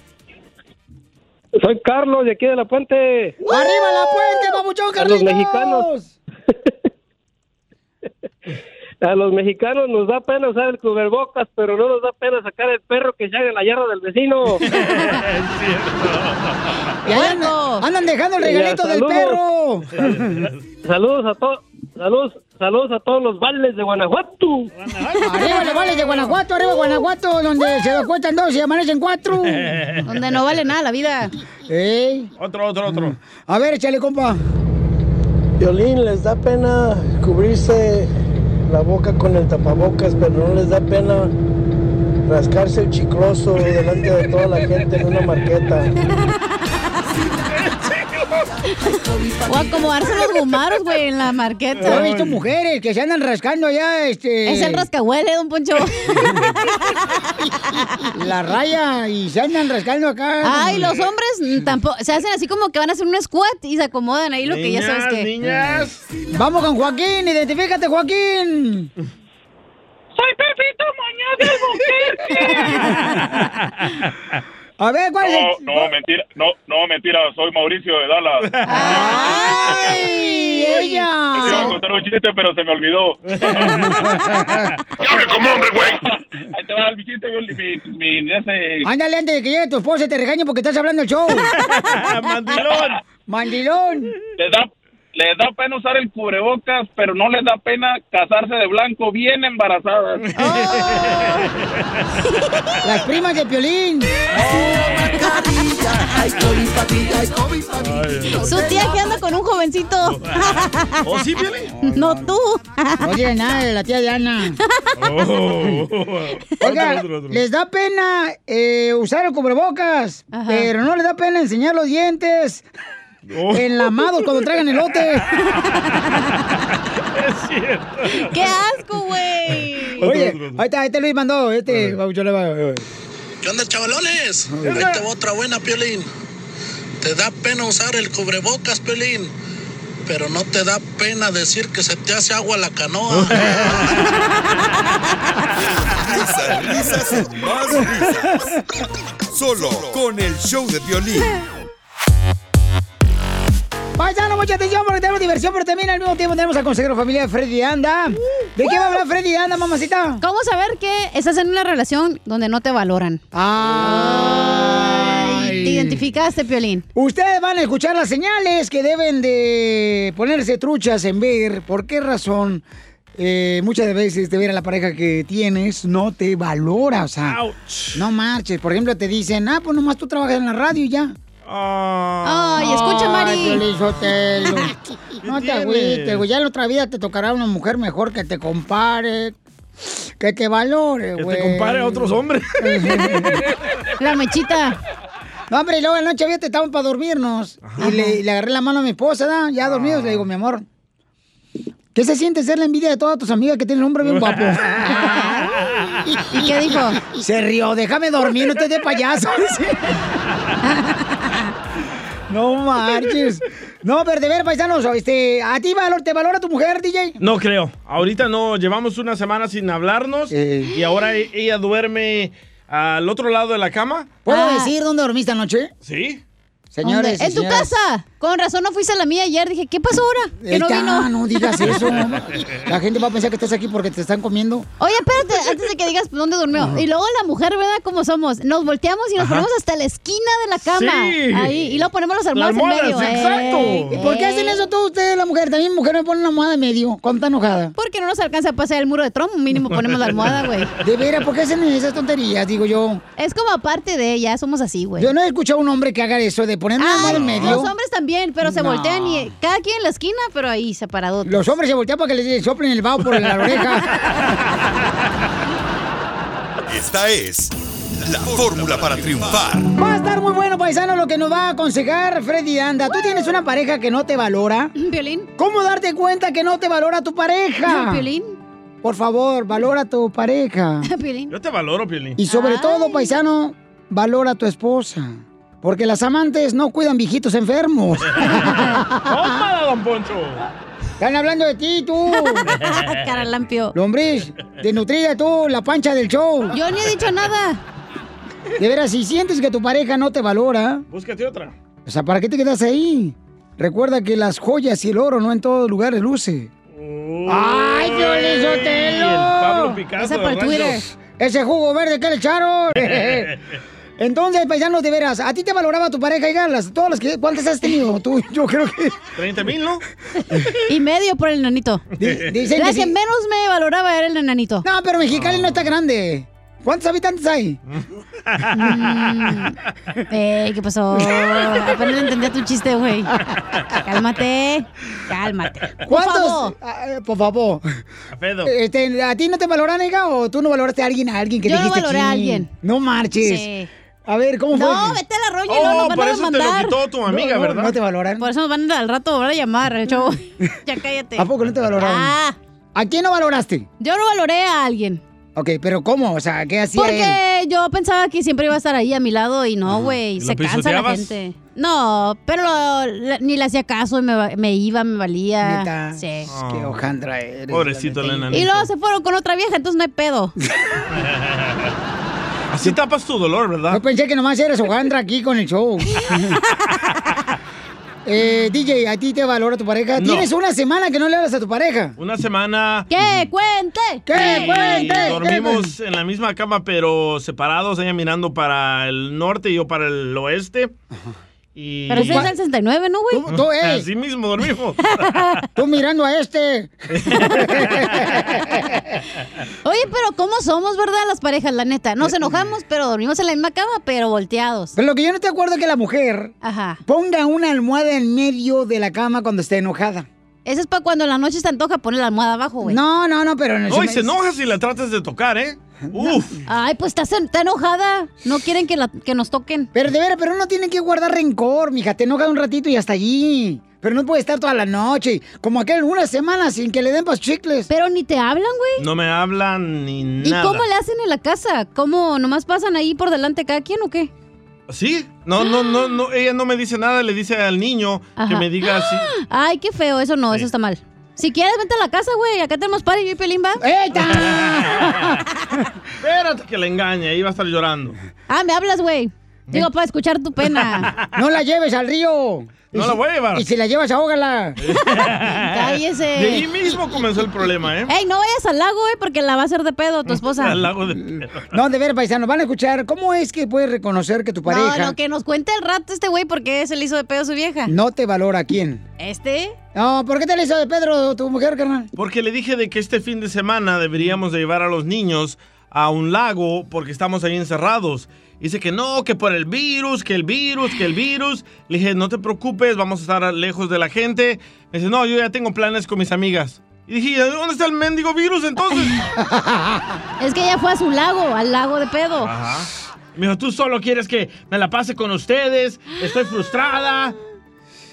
Soy Carlos de aquí de La Puente. ¡Arriba la puente, papuchón, A los mexicanos. *laughs* A los mexicanos nos da pena usar el cubrebocas, pero no nos da pena sacar el perro que se haga en la yarda del vecino. *laughs* *laughs* Y ahí andan, andan dejando el regalito del perro. Saludos a todos. Saludos, saludos a todos los vales de Guanajuato. Arriba le vale de Guanajuato, arriba Guanajuato, donde se acuestan dos y amanecen cuatro. *laughs* Donde no vale nada la vida. Ey. Otro, otro, otro. A ver, échale, compa. Violín, les da pena cubrirse la boca con el tapabocas, pero no les da pena rascarse el chicloso delante de toda la gente en una marqueta. *laughs* O acomodarse los gumaros, güey, en la marqueta. Yo he visto mujeres que se andan rascando allá, este... Es el rascahuele, don Poncho. *laughs* La raya y se andan rascando acá. Ay, los hombres tampoco, se hacen así como que van a hacer un squat y se acomodan ahí lo que ya sabes que. Niñas, Vamos con Joaquín, identifícate, Joaquín. Soy Pepito Muñoz del *laughs* A ver, ¿cuál es el- No, no, mentira, no, no, mentira, soy Mauricio de Dallas. *laughs* ¡Ay, Te iba a ella! contar un chiste, pero se me olvidó. *laughs* ¡Hable como hombre, güey! Ahí te va el chiste, mi, mi, ese... Ándale antes de que llegue tu esposa y te regañe porque estás hablando del show. *laughs* Mandilón. Mandilón. Les da, les da pena usar el cubrebocas, pero no les da pena casarse de blanco bien embarazadas. *laughs* Las primas de Piolín. Su tía que anda con un jovencito. ¿Oh, sí, Piolín? No tú. Tiene nada la tía Diana. Oh. Oiga, Otro, otro, otro. les da pena eh, usar el cubrebocas, Ajá. pero no les da pena enseñar los dientes Oh. enlamados cuando traigan elote. *laughs* Es cierto. ¡Qué asco, güey! Oye, ahí está, este Luis mandó, este, yo le va. ¿Qué onda, chavalones? Ahí te va otra buena, Piolín. Te da pena usar el cubrebocas, Piolín, pero no te da pena decir que se te hace agua la canoa. *laughs* Risas, risas más risas. Solo con el show de violín. Paisano, mucha atención porque tenemos diversión, pero también al mismo tiempo tenemos al consejero familiar Freddy Anda. ¿De qué va a hablar Freddy Anda, mamacita? ¿Cómo saber que estás en una relación donde no te valoran? Ay. Te identificaste, Piolín. Ustedes van a escuchar las señales que deben de ponerse truchas en ver por qué razón eh, muchas veces de ver a la pareja que tienes no te valora, o sea, no marches. Por ejemplo, te dicen, ah, pues nomás tú trabajas en la radio y ya. Ay, escucha, Mari. Ay. *laughs* No te agüites, güey. Ya en otra vida te tocará una mujer mejor que te compare, que te valore, Que güey. te compare a otros hombres. *laughs* La mechita. No, hombre, y luego en la noche te estaban para dormirnos. Y le, agarré la mano a mi esposa, ¿da? ya dormidos. Le digo, mi amor, ¿qué se siente ser la envidia de todas tus amigas que tienen un hombre bien guapo? *laughs* ¿Y qué dijo? Se rió, déjame dormir, no te de payaso. No marches. No, pero de ver, paisanos, este, ¿a ti valor, te valora tu mujer, DJ? No creo. Ahorita no. Llevamos una semana sin hablarnos y ahora e- ella duerme al otro lado de la cama. ¿Puedo Ah. decir dónde dormiste anoche? Sí. Señores. En tu señoras. casa. Con razón no fuiste a la mía ayer. Dije, ¿qué pasó ahora? Que no Ey, vino. no digas *laughs* eso. La gente va a pensar que estás aquí porque te están comiendo. Oye, espérate, antes de que digas dónde durmió. Y luego la mujer, ¿verdad? Como somos. Nos volteamos y nos Ajá. ponemos hasta la esquina de la cama. Sí. Ahí. Y luego ponemos las almohadas, en medio. almohadas, exacto. Ey, ¿Y por qué hacen eso todos ustedes, la mujer? También mujer me pone una almohada en medio cuando está enojada. Porque no nos alcanza a pasar el muro de Trump. Mínimo ponemos la almohada, güey. De veras, ¿por qué hacen esas tonterías? Digo yo. Es como aparte de ella, somos así, güey. Yo no he escuchado a un hombre que haga eso de poner una almohada en medio. Los hombres también, pero se No. voltean y cada quien en la esquina, pero ahí separado. Los hombres se voltean para que les soplen el vaho por la *laughs* oreja. Esta es la fórmula para triunfar. Va a estar muy bueno, paisano, lo que nos va a aconsejar Freddy Anda. ¿Tú tienes una pareja que no te valora? *clears throat* ¿Violín? ¿Cómo darte cuenta que no te valora tu pareja? *clears throat* ¿Violín? Por favor, valora a tu pareja. *laughs* Yo te valoro, Piolín. Y sobre todo, paisano, valora a tu esposa. Porque las amantes no cuidan viejitos enfermos. *laughs* ¡Tómala, don Poncho! Están hablando de ti, tú. *laughs* Caralampio. Lombriz, desnutrida tú, la pancha del show. Yo ni he dicho nada. De veras, si sientes que tu pareja no te valora, Búscate otra. o sea, ¿para qué te quedas ahí? Recuerda que las joyas y el oro no en todos lugares luce. ¡Ay, Piolín Sotelo! El Pablo Picasso Twitter. Ranchos. Ese jugo verde que le echaron. *laughs* Entonces, paisanos, de veras, ¿a ti te valoraba tu pareja, hija? Las, todas las que, ¿Cuántas has tenido tú? Yo creo que... 30 mil, ¿no? Y medio por el nanito. Di- dicen La que que sí. menos me valoraba era el nanito. No, pero Mexicali no está grande. ¿Cuántos habitantes hay? Ey, ¿qué pasó? Apenas entendía tu chiste, güey. Cálmate. Cálmate. Por ¿Cuántos? favor. Ah, eh, por favor. A pedo. Este, ¿A ti no te valoran, hija? ¿O tú no valoraste a alguien, a alguien que Yo no dijiste valoré a alguien. No marches. Sí. A ver, ¿cómo fue? No, vete a la roña y Oh, no nos van por a eso te lo quitó tu amiga, No, no, ¿verdad? No te valoran. Por eso nos van a al rato van a llamar el show. *laughs* ya cállate. ¿A poco no te valoraron? Ah, ¿A quién no valoraste? yo no valoré a alguien. Ok, pero ¿cómo? O sea, ¿qué hacía él? Porque yo pensaba que siempre iba a estar ahí a mi lado y no, güey. ¿Y lo Se cansa la gente. No, pero la- ni le hacía caso y me, iba, me valía. Neta. Sí. Qué hojandra eres. Pobrecito el enanito. Y luego se fueron con otra vieja, entonces no hay pedo. *laughs* *laughs* Así tapas tu dolor, ¿verdad? Yo pensé que nomás eres hojandra aquí con el show. *laughs* eh, DJ, ¿a ti te valora tu pareja? No. Tienes una semana que no le hablas a tu pareja. Una semana. ¿Qué? ¡Cuente! ¿Qué? y Cuente. Dormimos en la misma cama, pero separados, ella mirando para el norte y yo para el oeste. Y... Pero ese es el 69, ¿no, güey? Tú, tú, ey. Así mismo dormimos. *laughs* Tú mirando a este. *laughs* Oye, pero ¿cómo somos, verdad, las parejas, la neta? Nos enojamos, pero dormimos en la misma cama, pero volteados. Pero lo que yo no te acuerdo es que la mujer Ajá. ponga una almohada en medio de la cama cuando esté enojada. Ese es para cuando en la noche se antoja poner la almohada abajo, güey. No, no, no, pero... No, y se enoja si la tratas de tocar, ¿eh? *laughs* Uf. Ay, pues estás en- está enojada. No quieren que, la- que nos toquen. Pero de veras, pero uno tiene que guardar rencor, mija. Te enoja un ratito y hasta allí. Pero no puede estar toda la noche. Como aquel una semana sin que le den pas chicles. Pero ni te hablan, güey. No me hablan ni ¿Y nada. cómo le hacen en la casa? ¿Cómo? ¿Nomás pasan ahí por delante cada quien o qué? ¿Sí? No, no, no, no, ella no me dice nada, le dice al niño que me diga así. *gasps* Ay, qué feo. Eso no, eso está mal. Si quieres, vente a la casa, güey. Acá tenemos party yo y Pelín, ¿va? *laughs* Espérate que la engañe, ahí va a estar llorando. Ah, me hablas, güey. Digo, para escuchar tu pena. *laughs* No la lleves al río. No Y la si- voy a llevar. Y si la llevas, ahógala. *laughs* Cállese. De ahí mismo comenzó el problema, ¿eh? Ey, no vayas al lago, güey, porque la va a hacer de pedo tu esposa. *laughs* Al lago de pedo. No, de veras, paisanos, van a escuchar cómo es que puedes reconocer que tu pareja No, no, que nos cuente el rato este güey porque se le hizo de pedo a su vieja. no te valora. ¿Quién? ¿Este? No, ¿por qué te le hizo de Pedro tu mujer, carnal? Porque le dije de que este fin de semana deberíamos de llevar a los niños a un lago porque estamos ahí encerrados. Dice que no, que por el virus, que el virus, que el virus. Le dije, no te preocupes, vamos a estar lejos de la gente. Me dice, no, yo ya tengo planes con mis amigas. Y dije, ¿dónde está el mendigo virus entonces? *laughs* Es que ella fue a su lago, al lago de pedo. Ajá. Me dijo, tú solo quieres que me la pase con ustedes, estoy frustrada.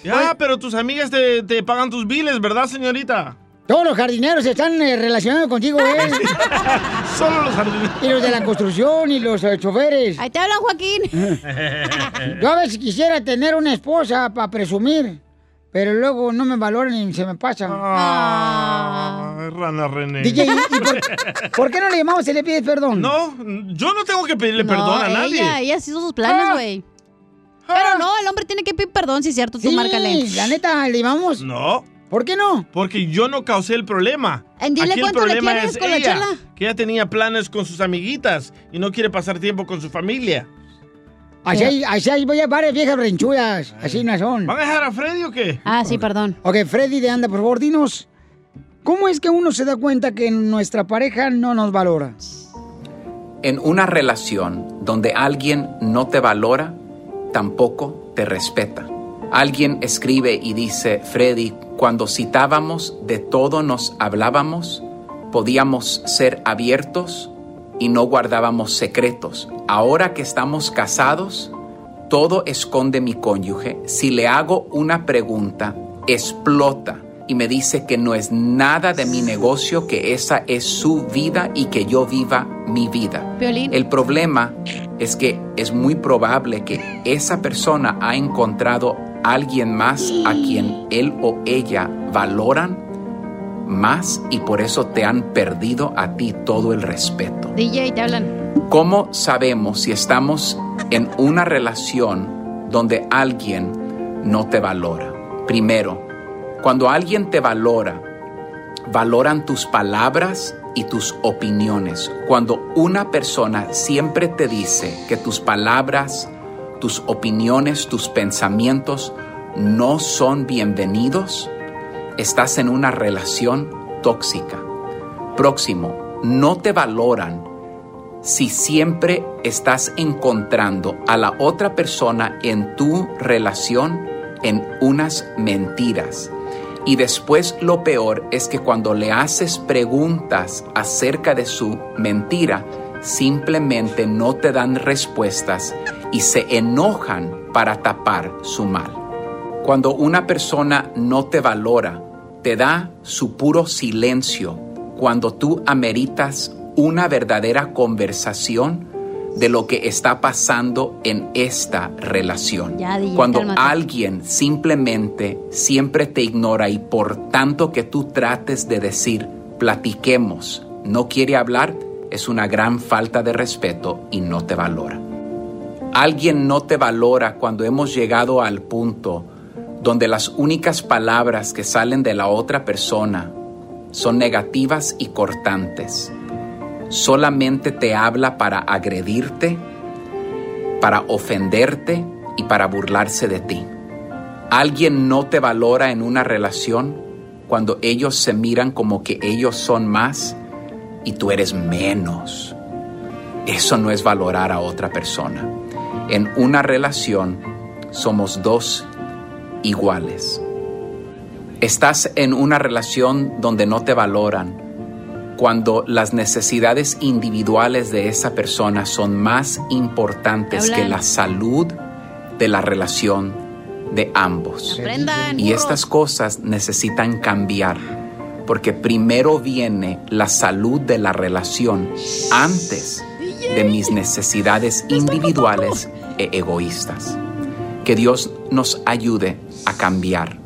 Ya, pero tus amigas te, te pagan tus biles, ¿verdad, señorita? Todos los jardineros están eh, relacionados contigo, ¿eh? *laughs* Solo los jardineros. Y los de la construcción y los eh, choferes. Ahí te hablan, Joaquín. *laughs* Yo a veces quisiera tener una esposa para presumir, pero luego no me valoran y se me pasa. Ay, rana René. DJ, ¿y por, *laughs* por qué no le llamamos y le pides perdón? No, yo no tengo que pedirle perdón a no, nadie. Ella, ella hizo sus planes, Ah. güey. Pero no, el hombre tiene que pedir perdón, si es cierto, tú Sí, márcale. la neta, le llamamos. No. ¿Por qué no? Porque yo no causé el problema. En dile Aquí el le problema quieres es con la ella, chela. que ella tenía planes con sus amiguitas y no quiere pasar tiempo con su familia. Así hay, así hay voy a varias viejas renchudas. Así no son. ¿Van a dejar a Freddy o qué? Ah, sí, perdón. Ok, Freddy de Anda, por favor, dinos. ¿Cómo es que uno se da cuenta que nuestra pareja no nos valora? En una relación donde alguien no te valora, tampoco te respeta. Alguien escribe y dice, Freddy, cuando citábamos de todo nos hablábamos, podíamos ser abiertos y no guardábamos secretos. Ahora que estamos casados, todo esconde mi cónyuge. Si le hago una pregunta, explota y me dice que no es nada de mi negocio, que esa es su vida y que yo viva mi vida. Violín. El problema es que es muy probable que esa persona ha encontrado alguien más a quien él o ella valoran más y por eso te han perdido a ti todo el respeto. DJ, te hablan. ¿Cómo sabemos si estamos en una relación donde alguien no te valora? Primero, cuando alguien te valora, valoran tus palabras y tus opiniones. Cuando una persona siempre te dice que tus palabras, tus opiniones, tus pensamientos no son bienvenidos, estás en una relación tóxica. Próximo, no te valoran si siempre estás encontrando a la otra persona en tu relación en unas mentiras. Y después lo peor es que cuando le haces preguntas acerca de su mentira, simplemente no te dan respuestas y se enojan para tapar su mal. Cuando una persona no te valora, te da su puro silencio cuando tú ameritas una verdadera conversación de lo que está pasando en esta relación. Ya, DJ, Cuando cálmate. alguien simplemente siempre te ignora y por tanto que tú trates de decir, platiquemos, no quiere hablar, es una gran falta de respeto y no te valora. Alguien no te valora cuando hemos llegado al punto donde las únicas palabras que salen de la otra persona son negativas y cortantes. Solamente te habla para agredirte, para ofenderte y para burlarse de ti. Alguien no te valora en una relación cuando ellos se miran como que ellos son más y tú eres menos. Eso no es valorar a otra persona. En una relación somos dos iguales. Estás en una relación donde no te valoran cuando las necesidades individuales de esa persona son más importantes que la salud de la relación de ambos. Aprendan. Y estas cosas necesitan cambiar, porque primero viene la salud de la relación antes de mis necesidades individuales e egoístas. Que Dios nos ayude a cambiar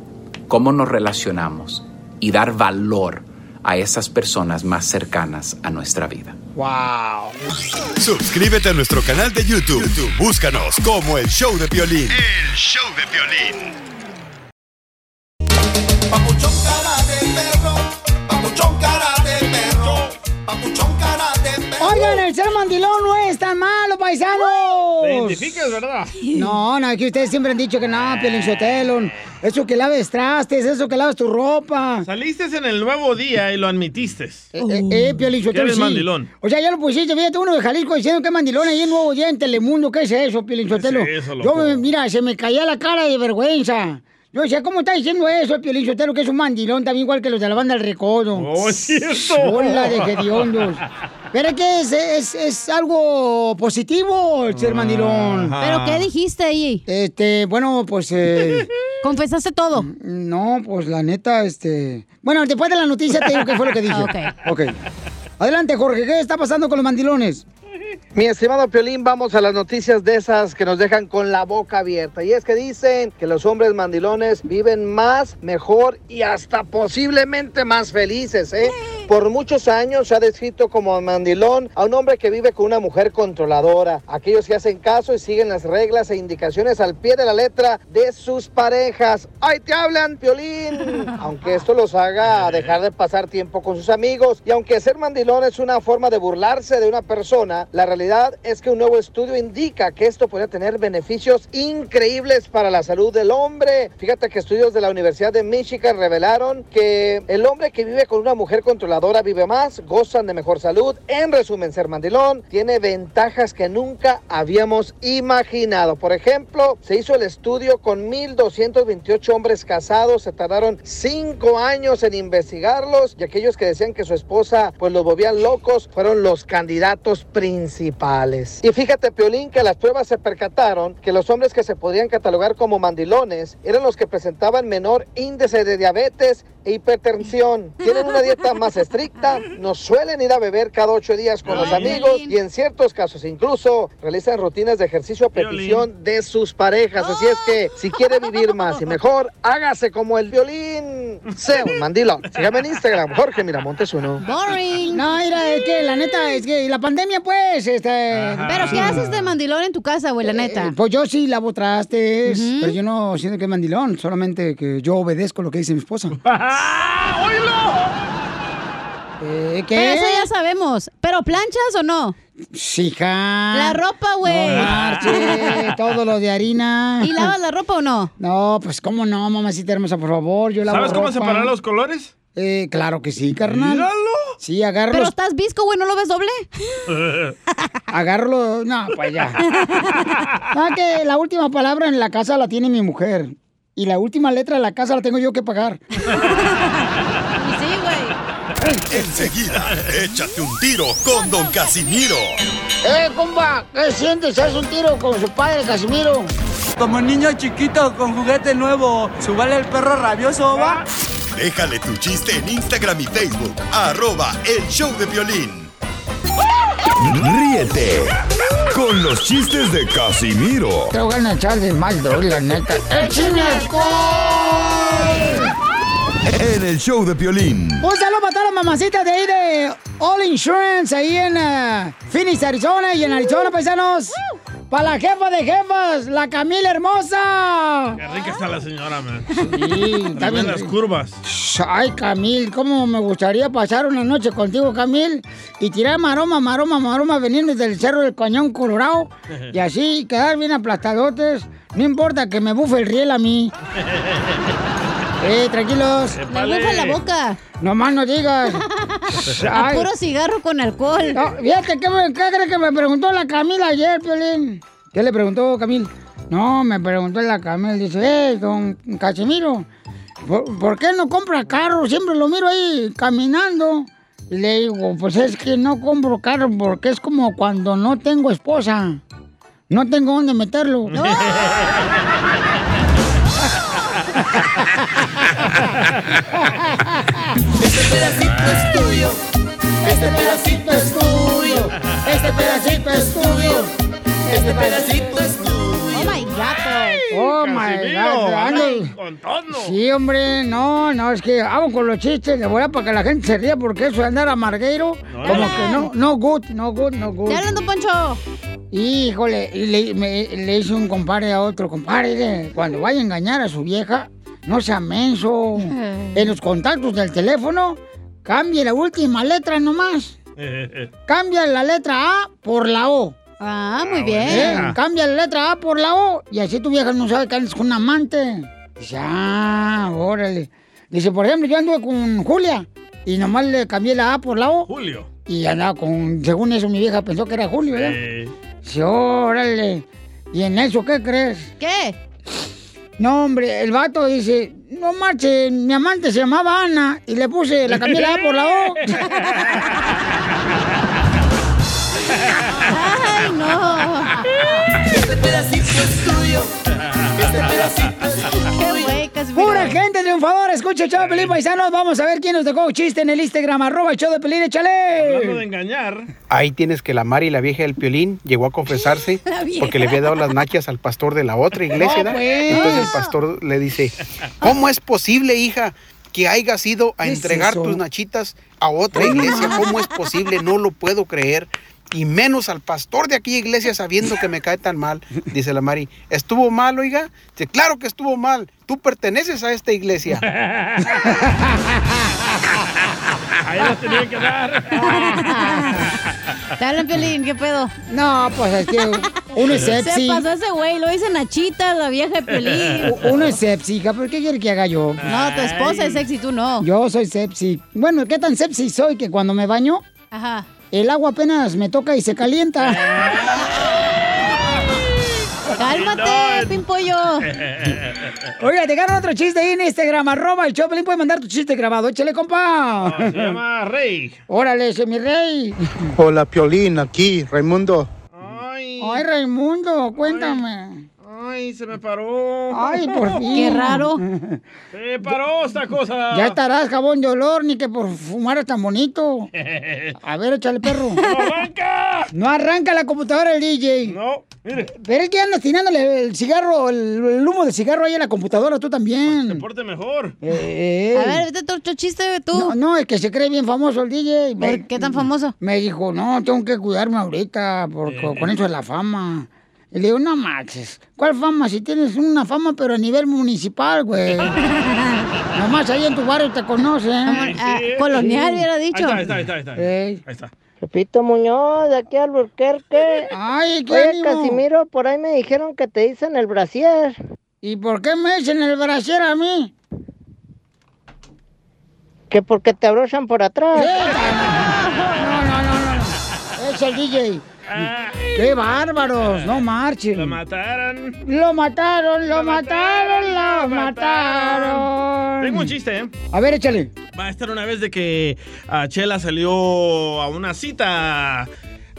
cómo nos relacionamos y dar valor a esas personas más cercanas a nuestra vida. ¡Wow! Suscríbete a nuestro canal de YouTube. YouTube, Búscanos como el show de violín. El show de violín. Papuchón cara de perro, papuchón cara de perro, papuchón cara de perro. Oigan, el ser mandilón no es tan malo, paisanos. Te identificas, ¿verdad? *laughs* No, no, que ustedes siempre han dicho que no, Piolín Sotelo. Eso que laves trastes, eso que laves tu ropa. Saliste en el nuevo día y lo admitiste. Eh, eh, eh, Sotelo, eres sí. mandilón. O sea, ya lo pusiste, fíjate, uno de Jalisco diciendo que es mandilón ahí en Nuevo Día en Telemundo. ¿Qué es eso, Piolín Sotelo? es eso, Yo, mira, se me caía la cara de vergüenza. Yo decía, ¿cómo está diciendo eso, Piolín Sotelo? Que es un mandilón también igual que los de la banda del Recodo. Oh, es cierto. Hola de hediondos. Pero es que es, es, es algo positivo el ser mandilón. ¿Pero qué dijiste ahí? Este, bueno, pues... eh, *laughs* ¿Confesaste todo? No, pues la neta, este... Bueno, después de la noticia te digo qué fue lo que *laughs* dije. Ah, ok. Adelante, Jorge, ¿qué está pasando con los mandilones? Mi estimado Piolín, vamos a las noticias de esas que nos dejan con la boca abierta. Y es que dicen que los hombres mandilones viven más, mejor y hasta posiblemente más felices, ¿eh? Por muchos años se ha descrito como mandilón a un hombre que vive con una mujer controladora. Aquellos que hacen caso y siguen las reglas e indicaciones al pie de la letra de sus parejas. ¡Ay, te hablan, Piolín! *laughs* Aunque esto los haga dejar de pasar tiempo con sus amigos y aunque ser mandilón es una forma de burlarse de una persona, la realidad es que un nuevo estudio indica que esto podría tener beneficios increíbles para la salud del hombre. Fíjate que estudios de la Universidad de Michigan revelaron que el hombre que vive con una mujer controladora vive más, gozan de mejor salud. En resumen, ser mandilón tiene ventajas que nunca habíamos imaginado. Por ejemplo, se hizo el estudio con 1.228 hombres casados, se tardaron 5 años en investigarlos y aquellos que decían que su esposa pues los volvían locos fueron los candidatos principales. Y fíjate, Piolín, que las pruebas se percataron que los hombres que se podrían catalogar como mandilones eran los que presentaban menor índice de diabetes hipertensión. Tienen una dieta más estricta, no suelen ir a beber cada ocho días con los amigos y en ciertos casos incluso realizan rutinas de ejercicio a petición de sus parejas. Así es que si quiere vivir más y mejor, hágase como el violín. Sea un mandilón. Sígame en Instagram, Jorge Miramontes uno. Boring. No, mira, es que la neta, es que la pandemia, pues, este... ¿Pero qué haces de mandilón en tu casa, güey, la neta? Eh, pues yo sí lavo trastes, pero yo no siento que es mandilón, solamente que yo obedezco lo que dice mi esposa. *laughs* Eh, ¿Qué? Pero eso ya sabemos. ¿Pero planchas o no? Hija. La ropa, güey. No marche, todo lo de harina. ¿Y lavas la ropa o no? No, pues cómo no, mamacita hermosa, por favor. Yo lavo ¿Sabes cómo ropa. separar los colores? Eh, claro que sí, carnal. Míralo. Sí, agarro Pero los- estás visco, güey, ¿no lo ves doble? *laughs* Agarro No, pues ya. *laughs* Ah, que la última palabra en la casa la tiene mi mujer. Y la última letra de la casa la tengo yo que pagar. *laughs* Sí, güey. Enseguida, échate un tiro con Don Casimiro. ¡Eh, compa! ¿Qué sientes? ¿Haz un tiro con su padre, Casimiro? Como niño chiquito con juguete nuevo, ¿subale el perro rabioso, va? Déjale tu chiste en Instagram y Facebook. Arroba El Show de Violín. Ríete con los chistes de Casimiro Te voy a echar de mal, doy, la neta. ¡Échame en el show de Piolín. Un saludo para todas las mamacitas de ahí de All Insurance, ahí en eh, Phoenix, Arizona y en Arizona, paisanos. Para la jefa de jefas, la Camila hermosa. Qué rica está la señora, man. Sí, bien. las curvas. Ay, Camil, cómo me gustaría pasar una noche contigo, Camil, y tirar maroma, maroma, maroma, venir desde el cerro del Cañón Colorado, y así quedar bien aplastadotes. No importa que me bufe el riel a mí. *laughs* Eh, tranquilos. Me bufa la boca. No más no digas. *laughs* A puro cigarro con alcohol. No, fíjate, ¿qué, me- qué crees que me preguntó la Camila ayer, Piolín? ¿Qué le preguntó Camil? No, me preguntó la Camila. Dice, eh, don Casimiro, ¿por, por qué no compra carro? Siempre lo miro ahí caminando. Y le digo, pues es que no compro carro porque es como cuando no tengo esposa. No tengo dónde meterlo. *laughs* Este pedacito es tuyo. Este pedacito es tuyo. Este pedacito es tuyo. Este pedacito es tuyo. Oh my God. Oh my Casimiro, God. anda ando- con todo. Sí, hombre, no, no, es que hago con los chistes de volar para que la gente se ría porque eso de andar amargueiro, No. como que no, no good, no good, no good. ¿Te hablan, don Poncho? Híjole, y le, me- le hice un compadre a otro, compadre, cuando vaya a engañar a su vieja, no sea menso. *laughs* En los contactos del teléfono, cambie la última letra nomás. *laughs* Cambia la letra A por la O. Ah, muy Eh, Cambia la letra A por la O y así tu vieja no sabe que andas con un amante. Dice, ah, órale. Dice, por ejemplo, yo anduve con Julia y nomás le cambié la A por la O. Julio. Y andaba con, según eso mi vieja pensó que era Julio, ¿verdad? Dice, órale. ¿Y en eso qué crees? ¿Qué? No, hombre, el vato dice, no marche, mi amante se llamaba Ana y le puse, la cambié la A por la O. *laughs* *laughs* Ay, no. Este pedacito es tuyo. Este pedacito es tuyo. Pura gente triunfadora, escucha el show de Pelín Paisanos. Vamos a ver quién nos dejó chiste en el Instagram, arroba el show de Pelín, Hablando de échale. engañar. Ahí tienes que la Mari, la vieja del Piolín, llegó a confesarse *laughs* porque le había dado las nachas al pastor de la otra iglesia. No, pues. Entonces el pastor le dice, ¿cómo es posible, hija, que hayas ido a ¿Qué es entregar tus nachitas a otra iglesia? ¿Cómo es posible? No lo puedo creer. Y menos al pastor de aquella iglesia sabiendo que me cae tan mal. Dice la Mari, ¿estuvo mal, oiga? Dice, claro que estuvo mal. Tú perteneces a esta iglesia. *laughs* Ahí la tenían que dar. *laughs* Te hablan, Piolín, ¿qué pedo? No, pues es que uno es sepsi. Se pasó ese güey, lo dice Nachita, la vieja de Piolín. *laughs* U- Uno es sepsi, ¿pero qué quiere que haga yo? No, tu esposa es sexy, tú no. Yo soy sepsi. Bueno, ¿qué tan sepsi soy que cuando me baño, Ajá. El agua apenas me toca y se calienta? *laughs* Cálmate, pimpollo. *laughs* Oiga, te ganan otro chiste ahí en Instagram, arroba el Choplin, puedes mandar tu chiste grabado. Échale, compa. Se *laughs* llama Rey. Órale, ese es mi rey. Hola, Piolín, aquí, Raimundo. Ay, Raimundo, cuéntame. Ay, se me paró. Ay, por *laughs* fin. Qué raro. Se paró esta cosa. Ya estarás jabón de olor, ni que por fumar es tan bonito. *laughs* A ver, échale, perro. ¡No arranca! No arranca la computadora el DJ. No, mire. Pero es que andas tirándole el cigarro, el, el humo de cigarro ahí a la computadora, tú también. Porte mejor. Eh, A ver, vete otro chiste tú. No, no, es que se cree bien famoso el DJ. ¿Por qué tan famoso? Me dijo, no, tengo que cuidarme ahorita porque con eso de la fama. Y le digo, no manches, ¿cuál fama? Si tienes una fama, pero a nivel municipal, güey. *laughs* Nomás ahí en tu barrio te conocen. Ah, colonial, hubiera dicho. Ahí está, ahí está, ahí está. Ahí Ey. está. Ahí está. Pepito Muñoz, de aquí al Burquerque. Ay, qué Oye, ánimo. Casimiro, por ahí me dijeron que te dicen el brasier. ¿Y por qué me dicen el brasier a mí? Que porque te abrochan por atrás. No, no, no, no. Es el DJ. ¡Qué bárbaros! No marchen. Lo mataron. Lo mataron, lo mataron, lo mataron. Tengo un chiste, ¿eh? A ver, échale. Va a estar una vez de que ah, Chela salió a una cita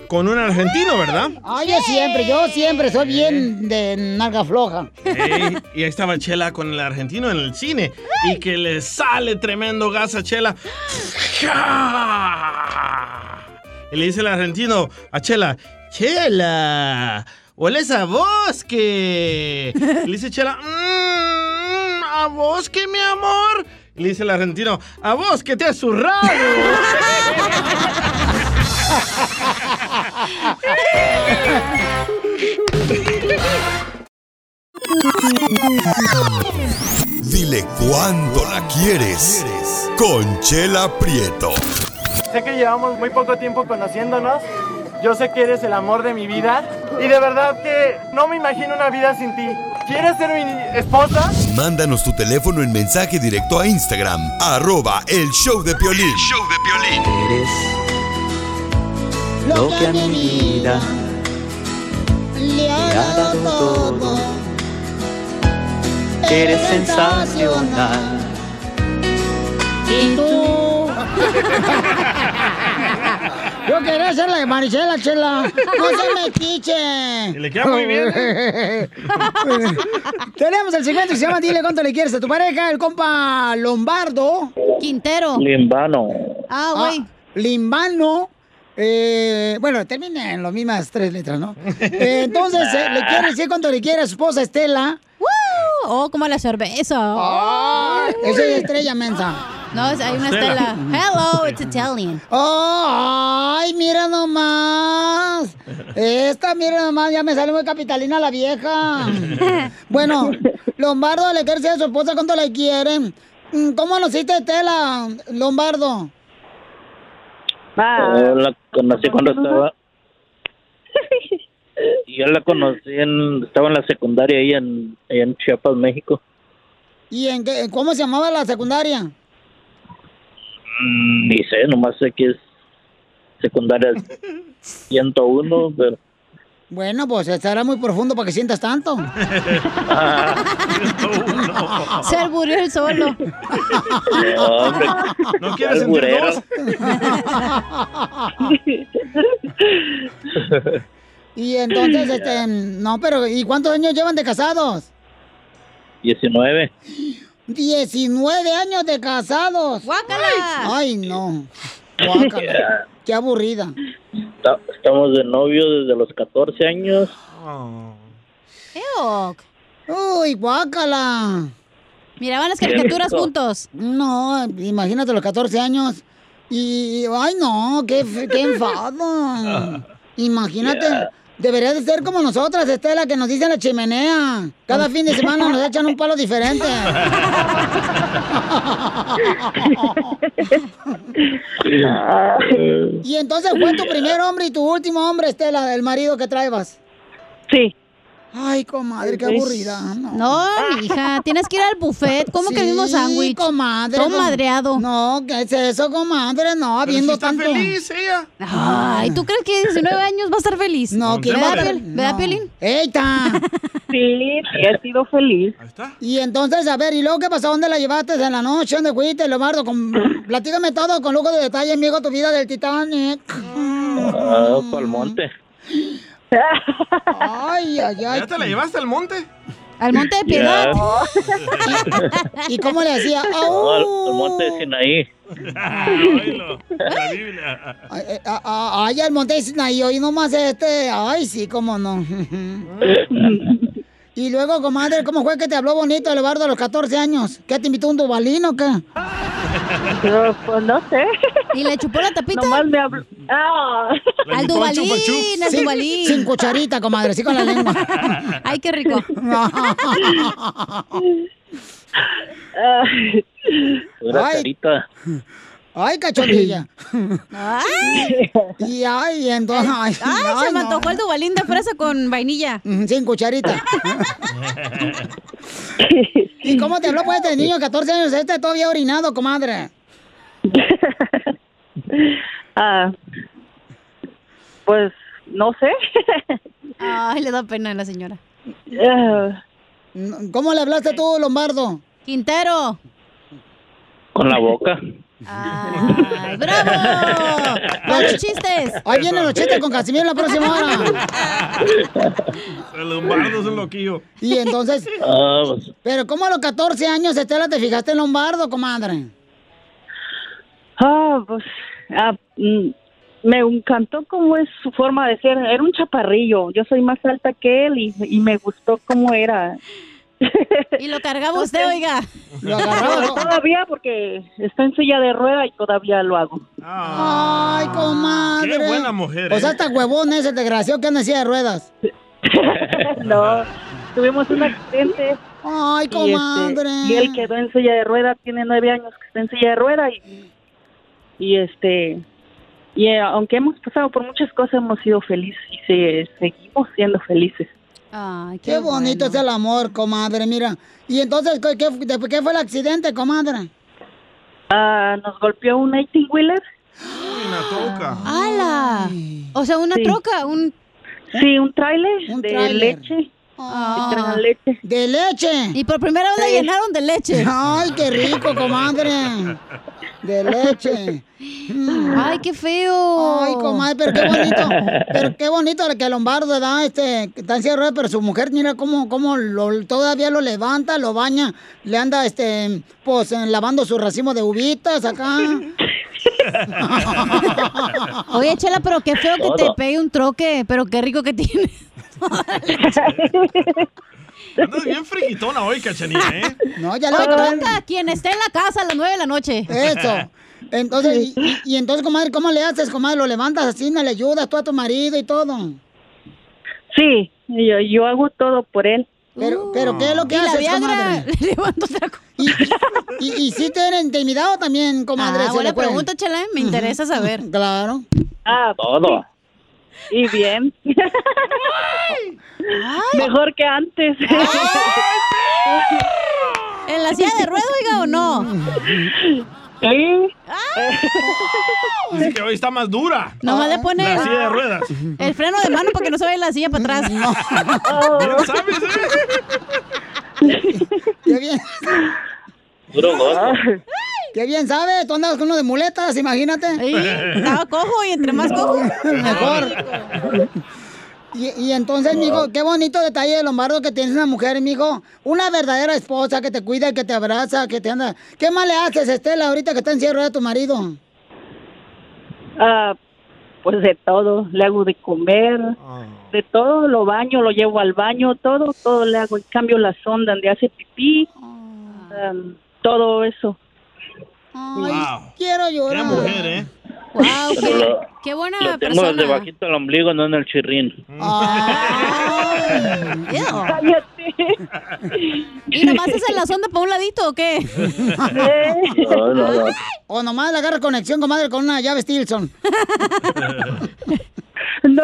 con un argentino, ¿verdad? Ay, yo siempre, yo siempre soy bien de narga floja. Ey, *laughs* y ahí estaba Chela con el argentino en el cine. Y que le sale tremendo gas a Chela. *gasps* Y le dice el argentino a Chela, Chela, hueles a bosque. Y le dice Chela, "Mm, ¿a bosque, mi amor? Y le dice el argentino, a vos que te has zurrado. Dile cuándo la quieres. Conchela Prieto. Sé que llevamos muy poco tiempo conociéndonos. Yo sé que eres el amor de mi vida. Y de verdad que no me imagino una vida sin ti. ¿Quieres ser mi esposa? Mándanos tu teléfono en mensaje directo a Instagram, arroba el show de Piolín. Eres lo que a mi vida Le ha dado todo. Eres sensacional. ¿Y tú? *laughs* Yo quería ser la de Maricela, chela. No se metiche. Y le queda muy bien, ¿eh? *laughs* Tenemos el segmento que se llama Dile cuánto le quieres a tu pareja, el compa Lombardo. Quintero. Limbano. Ah, güey. Limbano. Eh, bueno, termina en las mismas tres letras, ¿no? Eh, entonces, eh, le quiere decir cuánto le quiere a su esposa Estela. Oh, como la cerveza. Ay, esa es estrella mensa. No, es- hay una estela. Hello, it's Italian. Oh, ay, mira nomás. *laughs* Esta, mira nomás, ya me sale muy capitalina la vieja. *laughs* Bueno, Lombardo le quiere decir a su esposa cuánto le quieren. Mm, ¿Cómo conociste a Estela, Lombardo? Yo la conocí cuando estaba. Yo la conocí en. Estaba en la secundaria ahí en, ahí en Chiapas, México. ¿Y en qué, cómo se llamaba la secundaria? Mm, Ni sé, nomás sé que es secundaria *laughs* 101, pero. Bueno, pues estará muy profundo para que sientas tanto. *laughs* Se alburió el solo. No, *laughs* hombre. ¿No quieres sentir dos? y entonces, este, no, pero ¿y cuántos años llevan de casados? 19. 19 años de casados. ¡Guácala! Ay, no. Guácala. *laughs* Qué aburrida. Estamos de novio desde los 14 años. Eok. Uy, guácala. Miraban las caricaturas juntos. No, imagínate los 14 años. Y, ay, no, qué, *laughs* enfado. Imagínate. Yeah. Debería de ser como nosotras, Estela, que nos dicen la chimenea. Cada fin de semana nos echan un palo diferente. y entonces fue tu primer hombre y tu último hombre, Estela, el marido que traebas. Sí. Ay, comadre, qué aburrida. No, No, mija, tienes que ir al buffet. ¿Cómo que el mismo Sí, sándwich? comadre. Todo madreado. No, ¿qué es eso, comadre? No, habiendo tanto. feliz ella. Ay, ¿tú crees que 19 años va a estar feliz? No, quiero ¿Verdad, ver. Piel- ¿Verdad, No. Piolín? ¡Eita! *laughs* Sí, he sido feliz. Y entonces, a ver, ¿y luego qué pasó? ¿Dónde la llevaste en la noche? ¿Dónde fuiste, Leobardo? Con... Platícame todo con lujo de detalle, amigo, tu vida del Titanic. Ah, el monte. *laughs* Ay, ay, ay. ¿Ya te la llevaste al monte? Al monte de Piedad. *laughs* ¿Y cómo le hacía? No, al, al monte de Sinaí. La Biblia. Ay, eh, ah, ah, ay, al monte de Sinaí, hoy nomás este. Ay, sí, cómo no. *laughs* y luego, comadre, ¿cómo fue que te habló bonito Leobardo a los 14 años? ¿Qué te invitó un dubalín o qué? pues no sé. ¿Y le chupó la tapita? Nomás me habló. Ah. Al Dubalín, al Sin- Dubalín. Sin cucharita, comadre, sí con la lengua. *laughs* Ay, qué rico. *laughs* Ay. carita. Ay, cachondilla. Ay. *laughs* Y ay, entonces. Ay, Ay, se me no. antojó el Dubalín de fresa con vainilla. Sin cucharita. *laughs* ¿Y cómo te habló pues este niño de 14 años? Este todavía orinado, comadre. *laughs* Ah, pues no sé. Ay, le da pena a la señora. Ah, ¿Cómo le hablaste tú, Lombardo? Quintero. Con la boca. ¡Ay, bravo! *laughs* ¡Los chistes! Ahí vienen los chistes con Casimiro la próxima hora. El lombardo es un loquillo. Y entonces, Ah, pues, pero ¿cómo a los 14 años, Estela, te fijaste en Lombardo, comadre? Ah, pues ah, mm, me encantó cómo es su forma de ser. Era un chaparrillo. Yo soy más alta que él y, y me gustó cómo era. *laughs* Y lo cargaba usted, oiga. Lo agarraba. No, todavía porque está en silla de rueda y todavía lo hago. Ay, comadre. Qué buena mujer, O sea, ¿eh? hasta huevón ese desgraciado que anda en silla de ruedas. *laughs* no, tuvimos un accidente. Ay, y, este, comadre. y él quedó en silla de rueda, tiene nueve años que está en silla de rueda y, y este y eh, aunque hemos pasado por muchas cosas hemos sido felices y se- seguimos siendo felices. Ay, Qué, bonito es el amor, comadre, mira. Y entonces, ¿qué, qué, de- qué fue el accidente, comadre? Ah, nos golpeó un 18 wheeler. Una troca. ¡Hala! O sea, una Sí. troca, un... Sí, un tráiler Un de leche. Ah. Que traen leche. De leche. Y por primera vez le Sí. llenaron de leche. Ay, qué rico, comadre. De leche. Ay, qué feo. Ay, comadre, pero qué bonito. Pero qué bonito que Lombardo da este, está en silla de ruedas, pero su mujer, mira cómo, cómo lo- todavía lo levanta, lo baña, le anda este, pues eh, lavando su racimo de uvitas acá. Oye, Chela, pero qué feo que te pegue un troque, pero qué rico que tiene. *laughs* Andas bien friquitona hoy, cachanilla, ¿eh? *laughs* No, ya acabar. toca quien esté en la casa a las nueve de la noche. Eso. Entonces, y, *laughs* y- y entonces, comadre, ¿cómo le haces, comadre? ¿Lo levantas así, no le ayudas tú a tu marido y todo? Sí, yo, yo hago todo por él. Pero, pero ¿qué es lo que haces, Viagra, comadre? le levanto otra cosa. ¿Y, y, y sí te intimidado también, comadre? Ah, buena pregunta, Chela, ¿eh? me interesa saber. Claro. Ah, todo. Y bien. Mejor que antes. ¿En la silla de ruedas, oiga, o no? Sí. Dice que hoy está más dura. Nomás le pone La silla de ruedas. el freno de mano para que no se vaya la silla para atrás. Mira, ¿sabes, eh? Qué bien. Puro gozo. Qué bien, ¿sabes? Tú andabas con uno de muletas, imagínate. Sí, estaba cojo y entre más cojo. *laughs* Mejor. Y, y entonces, mijo, qué bonito detalle de Lombardo que tienes una mujer, mijo. Una verdadera esposa que te cuida, que te abraza, que te anda. ¿Qué más le haces, Estela, ahorita que está en cierre tu marido? Ah, pues de todo, le hago de comer, de todo, lo baño, lo llevo al baño, todo, todo le hago, cambio la sonda donde hace pipí, am, todo eso. Ay, Wow. quiero Qué llorar. mujer, ¿eh? Wow, qué, *laughs* lo- qué buena Lo tengo persona. debajito del ombligo, no en el chirrín. Ay. ¿Y nomás es en la sonda para un ladito o qué? No, no, no. O nomás le agarra conexión, comadre, con una llave Stilson. *laughs* No.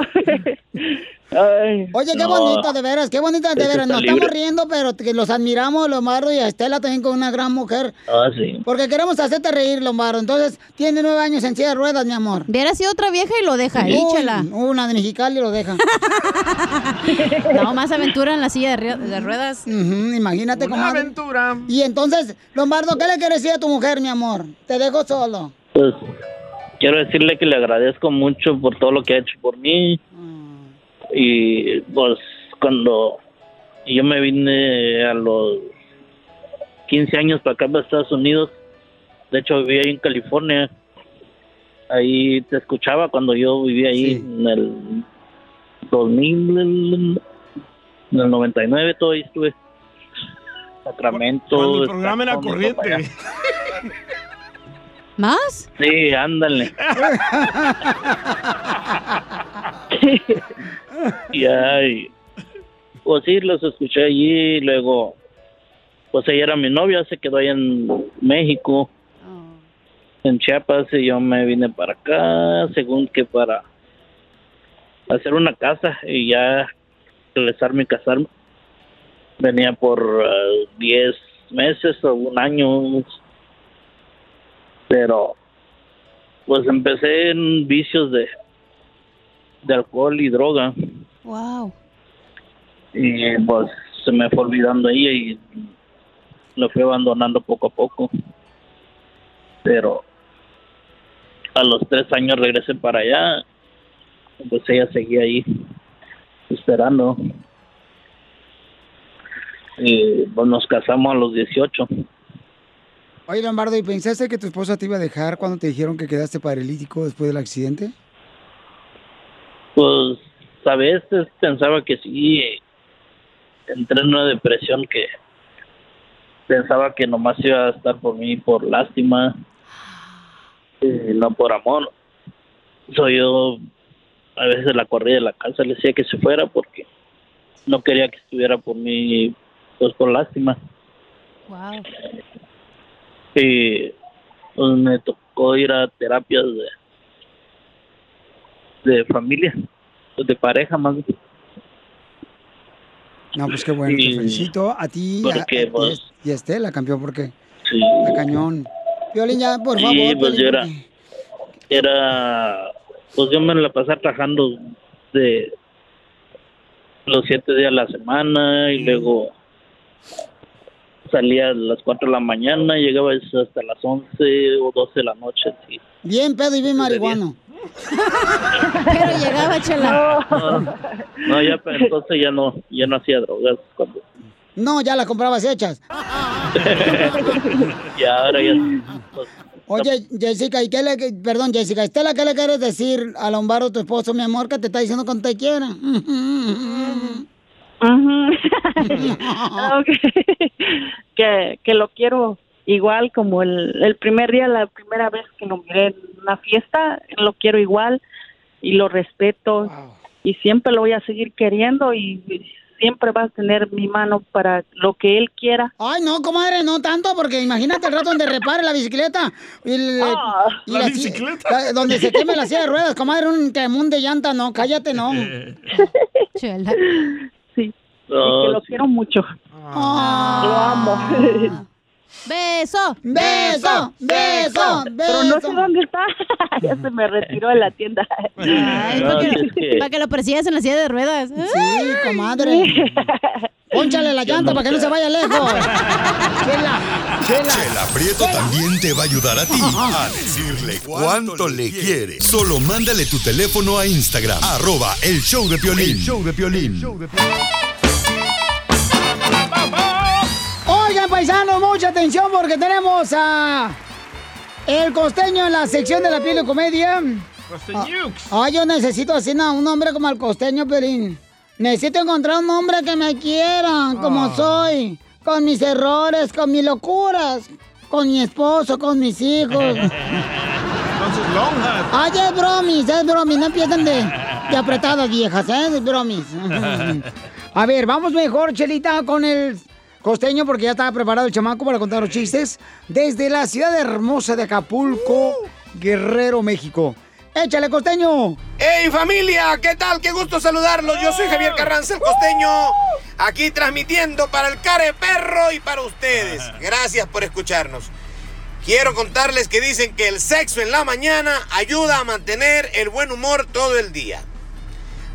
Ay, Oye, qué No. bonito, de veras, qué bonito, de veras. Nos libre. estamos riendo, pero que los admiramos, Lombardo y a Estela también con una gran mujer. Ah, sí. Porque queremos hacerte reír, Lombardo. Entonces, tiene nueve años en silla de ruedas, mi amor. Hubiera sido otra vieja y lo deja ahí, Uy, Chela. Una de Mexicali lo deja. *laughs* No, más aventura en la silla de, ruedas. Ujú, imagínate, Una comadre. aventura. Y entonces, Lombardo, ¿qué le quieres decir a tu mujer, mi amor? Te dejo solo. Pues quiero decirle que le agradezco mucho por todo lo que ha hecho por mí. Y pues cuando yo me vine a los 15 años para acá, para Estados Unidos, de hecho vivía ahí en California, ahí te escuchaba cuando yo vivía ahí en el 2000, en el 99, todo ahí estuve. Sacramento. Cuando el programa era corriente. ¿Más? Sí, ándale. *laughs* *laughs* y ay, pues sí, los escuché allí y luego, pues ella era mi novia, se quedó allá en México, en Chiapas, y yo me vine para acá, según que para hacer una casa y ya regresarme y casarme. Venía por eh, 10 meses o un año, pero pues empecé en vicios de, de alcohol y droga Wow. y pues se me fue olvidando ella y lo fui abandonando poco a poco Pero a los tres años regresé para allá, pues ella seguía ahí esperando. Y pues nos casamos a los 18. Oye, Lombardo, ¿y pensaste que tu esposa te iba a dejar cuando te dijeron que quedaste paralítico después del accidente? Pues a veces pensaba que sí, entré en una depresión que pensaba que nomás iba a estar por mí por lástima, y no por amor. Soy yo, a veces la corría de la casa, le decía que se fuera porque no quería que estuviera por mí, pues por lástima. Wow. Y pues, me tocó ir a terapias de, de familia, pues, de pareja más. No, pues qué bueno, te Sí. felicito a ti a- a- pues- y a Estela, campeón, porque Sí. la cañón. Violín, ya, por Sí, favor. pues yo era, era, pues yo me la pasaba trabajando de los siete días a la semana y luego salía a las cuatro de la mañana, llegaba hasta las once o doce de la noche. sí. Bien pedo y bien marihuano. Pero llegaba, chela. No, no, ya pero entonces ya no, ya no hacía drogas cuando, No, ya las comprabas hechas. *laughs* ya ahora ya, pues, Oye, Jessica, ¿y qué le, que- perdón, Jessica, Estela, ¿qué le quieres decir a Lombardo, tu esposo, mi amor, que te está diciendo cuando te quiera? *laughs* Ok. *laughs* que, que lo quiero igual como el, el primer día, la primera vez que lo miré en una fiesta, lo quiero igual y lo respeto y siempre lo voy a seguir queriendo y siempre va a tener mi mano para lo que él quiera. Ay, no, comadre, no tanto, porque imagínate el rato donde repare la bicicleta. Y la bicicleta. la- donde se queme la silla de ruedas, comadre, un quemón de llanta, no, cállate, no. Chela. *laughs* Sí, No, que lo sí. quiero mucho. Lo amo. *laughs* Beso, beso, beso, Pero no sé dónde está. *laughs* ya se me retiró de la tienda. Ay, No, para, que, para que lo persigas en la silla de ruedas. Sí, comadre. *laughs* Pónchale la llanta para que no se vaya lejos. *laughs* Chela, chela. Chela Prieto también te va a ayudar a ti a decirle cuánto le quiere. Solo mándale tu teléfono a Instagram, arroba el show de Piolín. show de Piolín. Oigan, paisanos, mucha atención porque tenemos a el costeño en la sección de la piel de comedia. Costeñux. Ah, yo necesito así no, un hombre como el costeño, Pelín. Necesito encontrar un hombre que me quiera como Ah. soy, con mis errores, con mis locuras, con mi esposo, con mis hijos. *laughs* Lonjas. Ay, es bromis, es bromis, no empiezan de, de apretadas viejas, ¿eh? Es bromis. *laughs* *laughs* A ver, vamos mejor, Chelita, con el costeño, porque ya estaba preparado el chamaco para contar los chistes desde la ciudad hermosa de Acapulco, Guerrero, México. ¡Échale, costeño! ¡Hey familia! ¿Qué tal? ¡Qué gusto saludarlos! Yo soy Javier Carranza, el costeño, aquí transmitiendo para el Care Perro y para ustedes. Gracias por escucharnos. Quiero contarles que dicen que el sexo en la mañana ayuda a mantener el buen humor todo el día.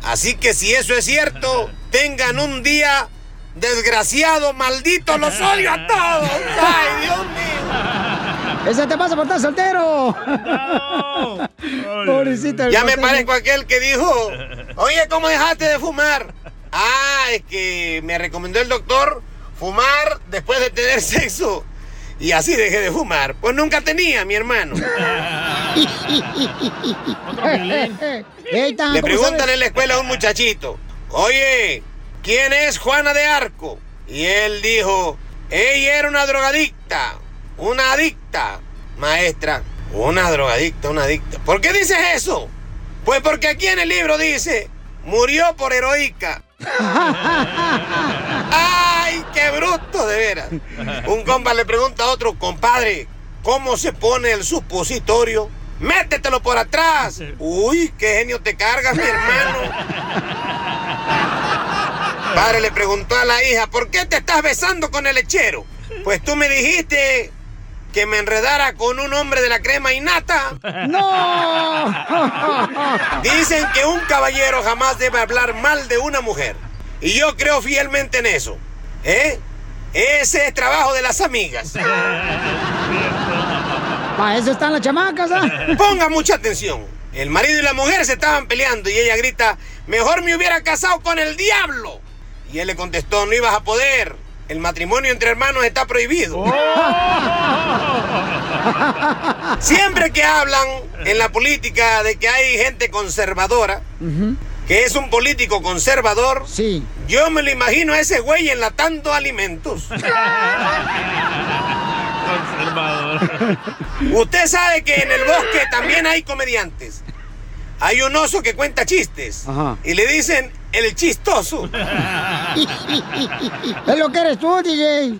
Así que si eso es cierto, *laughs* tengan un día desgraciado, maldito, los odio a todos. ¡Ay, Dios mío! ¡Ese te pasa por estar soltero! Pobrecito. el Ya me parezco a aquel que dijo, oye, ¿cómo dejaste de fumar? Ah, es que me recomendó el doctor fumar después de tener sexo. Y así dejé de fumar. Pues nunca tenía, mi hermano. Le ¿cómo preguntan sabes? en la escuela a un muchachito, oye, ¿quién es Juana de Arco? Y él dijo, ella era una drogadicta, una adicta, maestra, una drogadicta, una adicta. ¿Por qué dices eso? Pues porque aquí en el libro dice, murió por heroica. *laughs* ¡Ay, qué bruto, de veras! Un compa le pregunta a otro, compadre, ¿cómo se pone el supositorio? ¡Métetelo por atrás! ¡Uy, qué genio te cargas, mi hermano! *laughs* Padre le preguntó a la hija, ¿por qué te estás besando con el lechero? Pues tú me dijiste que me enredara con un hombre de la crema innata. ¡No! *laughs* Dicen que un caballero jamás debe hablar mal de una mujer. Y yo creo fielmente en eso. ¿Eh? Ese es trabajo de las amigas. Para eso están las chamacas, ¿ah? Ponga mucha atención. El marido y la mujer se estaban peleando y ella grita, mejor me hubiera casado con el diablo. Y él le contestó, no ibas a poder. El matrimonio entre hermanos está prohibido. *laughs* Siempre que hablan en la política de que hay gente conservadora, que es un político conservador, yo me lo imagino a ese güey enlatando alimentos. *laughs* Usted sabe que en el bosque también hay comediantes. Hay un oso que cuenta chistes y le dicen el chistoso. es lo que eres tú, DJ. *laughs*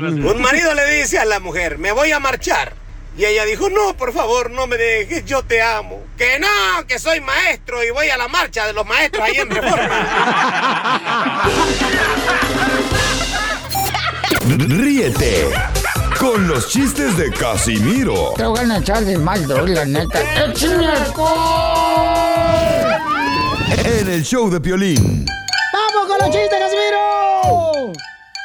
Un marido le dice a la mujer, me voy a marchar. Y ella dijo, no, por favor, no me dejes, yo te amo. Que no, que soy maestro y voy a la marcha de los maestros ahí en Reforma. *laughs* Ríete con los chistes de Casimiro Te voy a echar de mal, la neta. ¡Échame alcohol! En el show de Piolín. ¡Vamos con los chistes, Casimiro!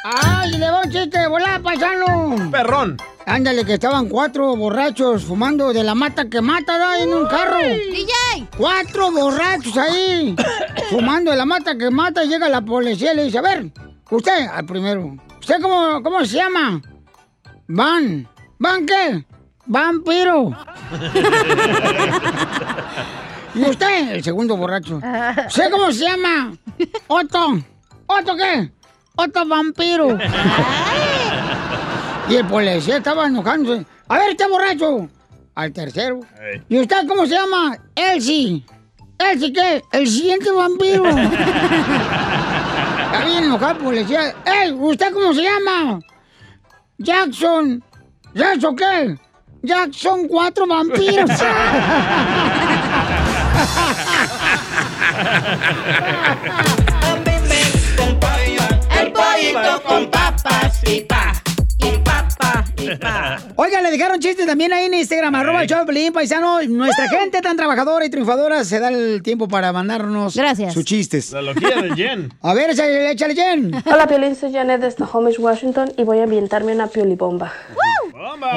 ¡Ay, le va un chiste volar, paisano! Perrón. Ándale, que estaban cuatro borrachos fumando de la mata que mata, da, en un carro. DJ. Cuatro borrachos ahí, *coughs* fumando de la mata que mata, y llega la policía y le dice, a ver, usted, al primero, ¿usted cómo, cómo se llama? Van. ¿Van qué? Vampiro. *laughs* ¿Y usted? El segundo borracho. ¿Usted cómo se llama? Otto. ¿Otto qué? Otto vampiro. Y el policía estaba enojándose. A ver, este borracho. Al tercero. ¿Y usted cómo se llama? Elsie. ¿Elsie qué? El siguiente vampiro. Está bien enojado el policía. ¡Ey! ¿Usted cómo se llama? Jackson. ¿Jackson qué? Jackson cuatro vampiros. *laughs* El pollito con papas y pa, y papa, y pa. Oigan, le dejaron chistes también ahí en Instagram, arroba el show de Pelín, paisano. Nuestra gente tan trabajadora y triunfadora se da el tiempo para mandarnos sus chistes. La loquilla de Jen. *laughs* A ver, échale, échale, Jen. Hola, Piolín, soy Janet desde Homish, Washington y voy a ambientarme una piolibomba.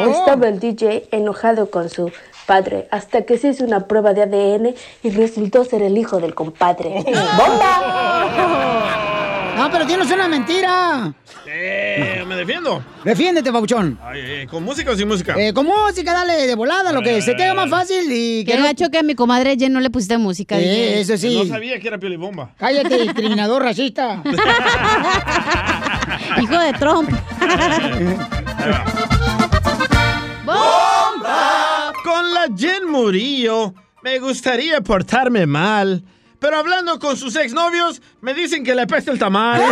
Estaba el DJ enojado con su padre hasta que se hizo una prueba de ADN y resultó ser el hijo del compadre. *laughs* ¡Bomba! *laughs* No, pero tienes una mentira. Eh, me defiendo. Defiéndete, Pauchón. Ay, ay, ¿Con música o sin música? Eh, con música, dale de volada, lo que se te haga más fácil y que Qué no... gacho que a mi comadre Jen no le pusiste música. Eh, eso sí. No sabía que era piolibomba. Cállate, *laughs* discriminador racista. Hijo de Trump. ¡Bomba! Con Jen Murillo me gustaría portarme mal. Pero hablando con sus exnovios, me dicen que le peste el tamal. *laughs*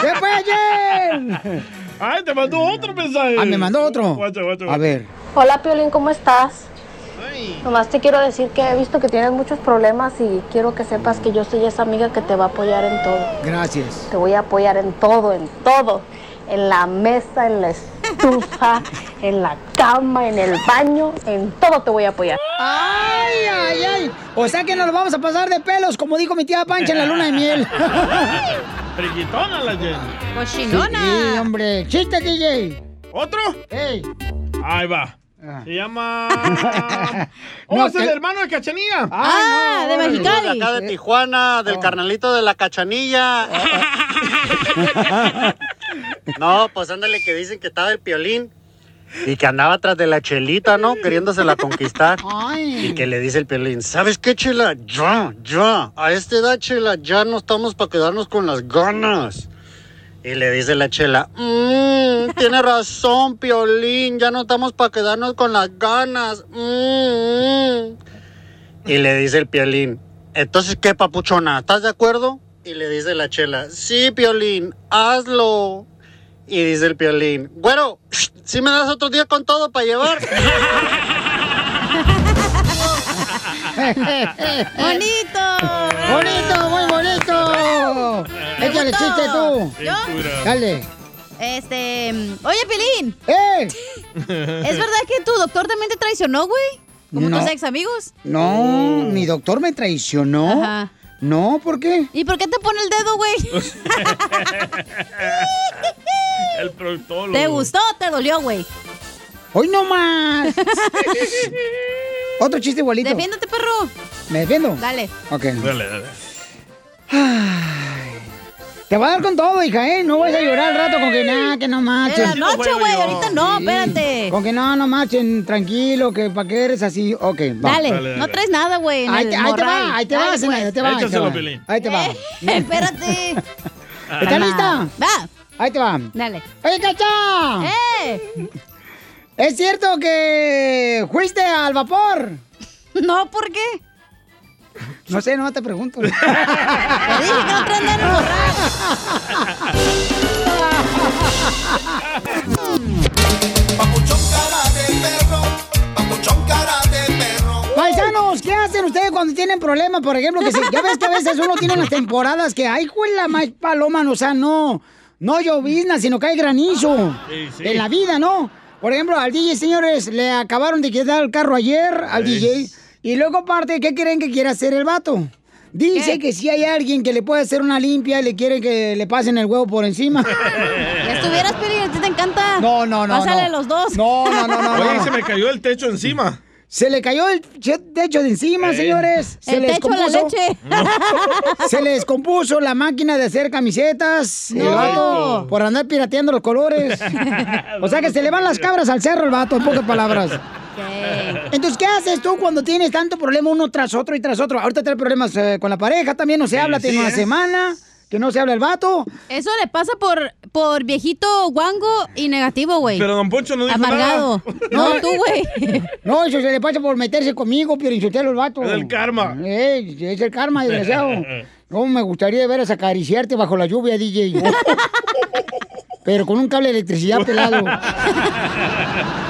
¿Qué fue, Jen? Ay, te mandó otro mensaje. Ah, me mandó otro. Guacha, guacha, A ver. Hola, Piolín, ¿cómo estás? Nomás te quiero decir que he visto que tienes muchos problemas y quiero que sepas que yo soy esa amiga que te va a apoyar en todo. Gracias. Te voy a apoyar en todo, en todo. En la mesa, en la estufa, en la cama, en el baño, en todo te voy a apoyar. ¡Ay, ay, ay! O sea que nos lo vamos a pasar de pelos, como dijo mi tía Pancha en la luna de miel. *laughs* Friquitona la Jen. Sí, hombre. ¡Chiste, DJ! ¿Otro? ¡Ey! Ahí va. Se llama. *laughs* ¡Oh, No, es el que- hermano de Cachanía! Ah, de Mexicali. De acá de Tijuana, del carnalito de la cachanilla. *laughs* no, pues ándale que dicen que estaba el piolín y que andaba atrás de la chelita, ¿no? Queriéndosela conquistar. Y que le dice el piolín, ¿sabes qué, chela? Ya, ya, a esta edad, chela, ya no estamos para quedarnos con las ganas. Y le dice la chela, mmm, tiene razón, piolín, ya no estamos para quedarnos con las ganas. mm". Y le dice el piolín, entonces, ¿qué, papuchona? ¿Estás de acuerdo? Y le dice la chela, sí, piolín, hazlo. Y dice el piolín, güero, ¿sí me das otro día con todo para llevar? *laughs* ¡Bonito! ¡Bonito, muy bonito! Échale chiste tú. ¿Yo? Dale. Este. Oye, Pelín. ¡Eh! *laughs* ¿Es verdad que tu doctor también te traicionó, güey? Como No. tus ex amigos. No, mi doctor me traicionó. Ajá. No, ¿por qué? ¿Y por qué te pone el dedo, güey? *laughs* El proctólogo. ¿Te gustó o te dolió, güey? ¡Hoy no más! Otro chiste igualito. Defiéndete, perro. ¿Me defiendo? Dale. Ok. Dale, dale. Te va a dar con todo, hija, ¿eh? No vas a llorar al rato con que nada, que no marchen. En la noche, güey, ahorita no, espérate. Con que no, no marchen, tranquilo, que para que eres así. Ok, va. Dale, no traes nada, güey. Ahí te, ahí te morral. va, ahí te va, ahí te va. ahí te Échaselo, va. Piolín. Ahí te va. Eh, *laughs* espérate. *laughs* ¿Estás lista? Va. Ahí te va. Dale. Oye, Cacha. ¡Eh! *laughs* ¿Es cierto que fuiste al vapor? No, ¿por qué? No sé, no te pregunto. *laughs* Dije que no traes nada en el morral. Paisanos, ¿qué hacen ustedes cuando tienen problemas? Por ejemplo, que si, ya ves que a veces uno tiene las temporadas que, ay, la más paloma, o sea, no, no llovizna, sino que hay granizo Sí, sí. en la vida, ¿no? Por ejemplo, al DJ, señores, le acabaron de quitar el carro ayer al Sí. DJ. Y luego, aparte, ¿qué creen que quiere hacer el vato? Dice ¿Qué? que si hay alguien que le puede hacer una limpia, le quiere que le pasen el huevo por encima. *laughs* Ya estuvieras, Piri, a ti te encanta. No, no, no. Pásale no. los dos. No, no, no, no. Oye, no. se me cayó el techo encima. Se le cayó el techo de encima, Ey. señores. Se El le techo, la descompuso. leche. Se le descompuso la máquina de hacer camisetas. El No. vato por andar pirateando los colores. *laughs* o sea que se le van las cabras al cerro el vato, en pocas palabras. Entonces, ¿qué haces tú cuando tienes tanto problema uno tras otro y tras otro? Ahorita trae problemas eh, con la pareja, también no se habla, sí, tiene una semana que no se habla el vato. Eso le pasa por, por viejito guango y negativo, güey. Pero Don Poncho no dijo Amargado. nada. *laughs* No, tú, güey. *laughs* No, eso se le pasa por meterse conmigo, pero el vato. Es el karma. Eh, es el karma, desgraciado. *laughs* No, me gustaría ver a acariciarte bajo la lluvia, DJ. Pero con un cable de electricidad *laughs* pelado.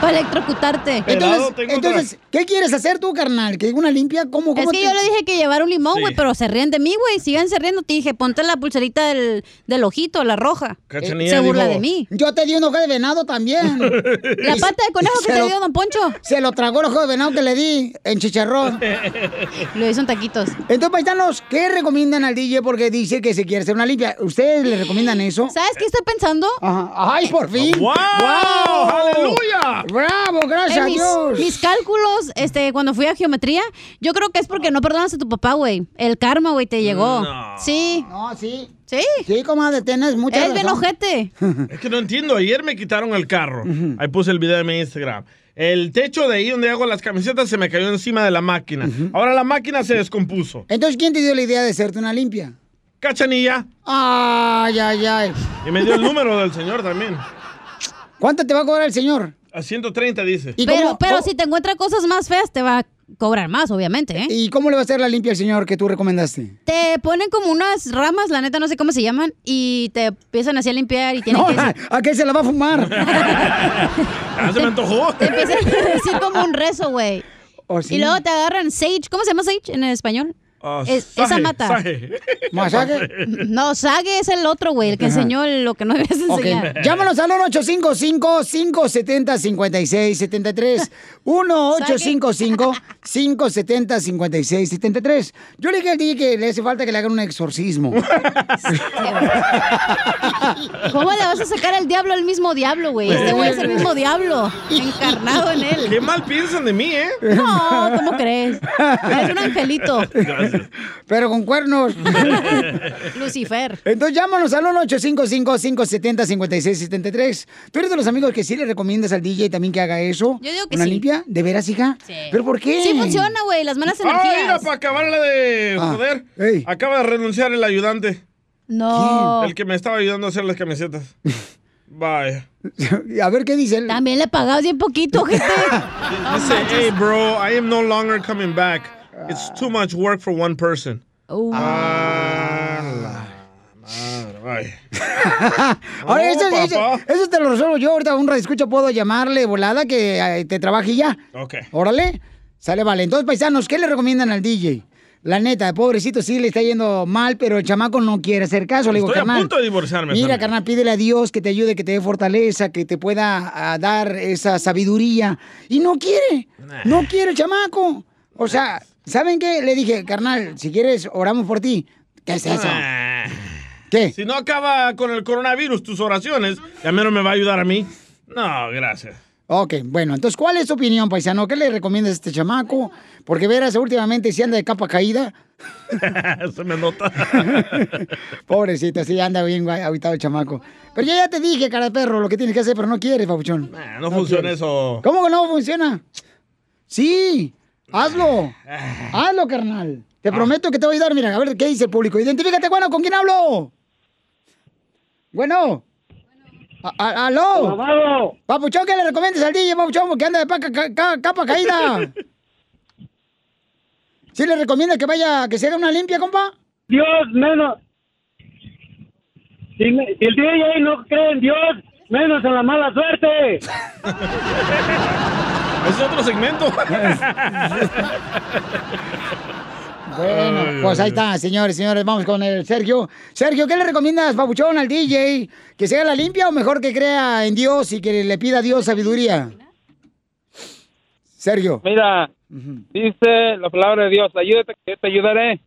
Para electrocutarte. Pelado Entonces, entonces ¿qué quieres hacer tú, carnal? ¿Que una limpia? ¿Cómo, Es cómo que te- yo le dije que llevar un limón, Sí. güey, pero se ríen de mí, güey. Síganse riendo. Te dije, ponte la pulserita del, del ojito, la roja. Cachanilla se burla dijo, de mí. Yo te di un ojo de venado también. *laughs* La pata de conejo que se te lo- dio Don Poncho. Se lo tragó el ojo de venado que le di en chicharrón. *laughs* Lo hizo en taquitos. Entonces, paisanos, ¿qué recomiendan al DJ? Porque dice que se quiere hacer una limpia. ¿Ustedes le recomiendan eso? ¿Sabes qué estoy pensando? Ajá. ¡Ay, por fin! ¡Wow! ¡Aleluya! ¡Bravo! ¡Gracias En a mis, Dios! mis cálculos, este, cuando fui a geometría, yo creo que es porque no perdonas a tu papá, güey. El karma, güey, te llegó. No. Sí. No, sí. Sí. Sí, comadre, tienes mucha Es bien razón. ojete. Es que no entiendo. Ayer me quitaron el carro. Ahí puse el video de mi Instagram. El techo de ahí donde hago las camisetas se me cayó encima de la máquina. Ahora la máquina se descompuso. Entonces, ¿quién te dio la idea de hacerte una limpia? Cachanilla. Ay, ay, ay. Y me dio el número del señor también. ¿Cuánto te va a cobrar el señor? A 130 dice. ¿Y Pero, pero si te encuentra cosas más feas, te va a cobrar más, obviamente, ¿eh? ¿Y cómo le va a hacer la limpia al señor que tú recomendaste? Te ponen como unas ramas, la neta no sé cómo se llaman, y te empiezan así a limpiar y tienen No, que... ¿a, *laughs* a qué se la va a fumar? *laughs* Ah, se me antojó. Te empiezan a decir como un rezo, güey. Y luego te agarran sage. ¿Cómo se llama sage en español? Ah, Es- saje, esa mata. saje. ¿Masaje? No, sage es el otro, güey, el que enseñó lo que no debes enseñar. *laughs* llámanos al 1-855-570-5673. 1-855-570-5673. Yo le dije al DJ que le hace falta que le hagan un exorcismo. *laughs* ¿Cómo le vas a sacar al diablo al mismo diablo, güey? Este güey es el mismo diablo, encarnado en él. Qué mal piensan de mí, ¿eh? No, ¿cómo crees? Eres un angelito. Gracias. *laughs* Pero con cuernos. *laughs* Lucifer. Entonces llámanos al 1-855-570-5673. ¿Tú eres de los amigos que sí le recomiendas al DJ también que haga eso? Yo digo que ¿Una sí. limpia? ¿De veras, hija? Sí. ¿Pero por qué? Sí funciona, güey, las malas Ah, mira, energías. para acabarla de Ah, joder. Acaba de renunciar el ayudante. No. El que me estaba ayudando a hacer las camisetas. *laughs* Vaya. A ver qué dice él. También le pagabas bien poquito, gente. Dice, hey, bro, I am no longer coming back. It's too much work for one person. Uh. Ah, la madre. Ahora, No, eso, eso- papá. eso te lo resuelvo yo. Ahorita un radio escucha puedo llamarle volada que eh, te trabaje ya. Ok. Órale. Sale, vale. Entonces, paisanos, ¿qué le recomiendan al DJ? La neta, pobrecito, sí le está yendo mal, pero el chamaco no quiere hacer caso. Le digo, Estoy a punto de divorciarme. Mira, también. carnal, pídele a Dios que te ayude, que te dé fortaleza, que te pueda ah, dar esa sabiduría. Y no quiere. No quiere el chamaco. O sea, ¿saben qué? Le dije, carnal, si quieres, oramos por ti. ¿Qué es eso? Ah. ¿Qué? Si no acaba con el coronavirus tus oraciones, ya menos me va a ayudar a mí. No, gracias. Ok, bueno, entonces, ¿cuál es tu opinión, paisano? ¿Qué le recomiendas a este chamaco? Porque verás, últimamente si anda de capa caída. *laughs* Se me nota. *laughs* Pobrecito, sí, anda bien aguitado el chamaco. Pero yo ya te dije, cara de perro, lo que tienes que hacer, pero no quieres, papuchón. no funciona quieres. eso. ¿Cómo que no funciona? Sí, hazlo. *laughs* Hazlo, carnal. Ah. Te prometo que te voy a ayudar. Mira, a ver qué dice el público. Identifícate, bueno, ¿con quién hablo? Bueno. A- ¿Aló? Papuchón, ¿qué le recomiendas al DJ, Papuchón? Que anda de paca- ca- ca- capa caída. *laughs* ¿Sí le recomienda que vaya, que se haga una limpia, compa? Dios, menos. Si, me- si el DJ no cree en Dios, menos en la mala suerte. *laughs* Es otro segmento. *laughs* Bueno, pues ahí está, señores, señores. Vamos con el Sergio. Sergio, ¿qué le recomiendas, Papuchón, al DJ? ¿Que se haga la limpia o mejor que crea en Dios y que le pida a Dios sabiduría? Sergio. Mira, dice la palabra de Dios, ayúdate que te ayudaré.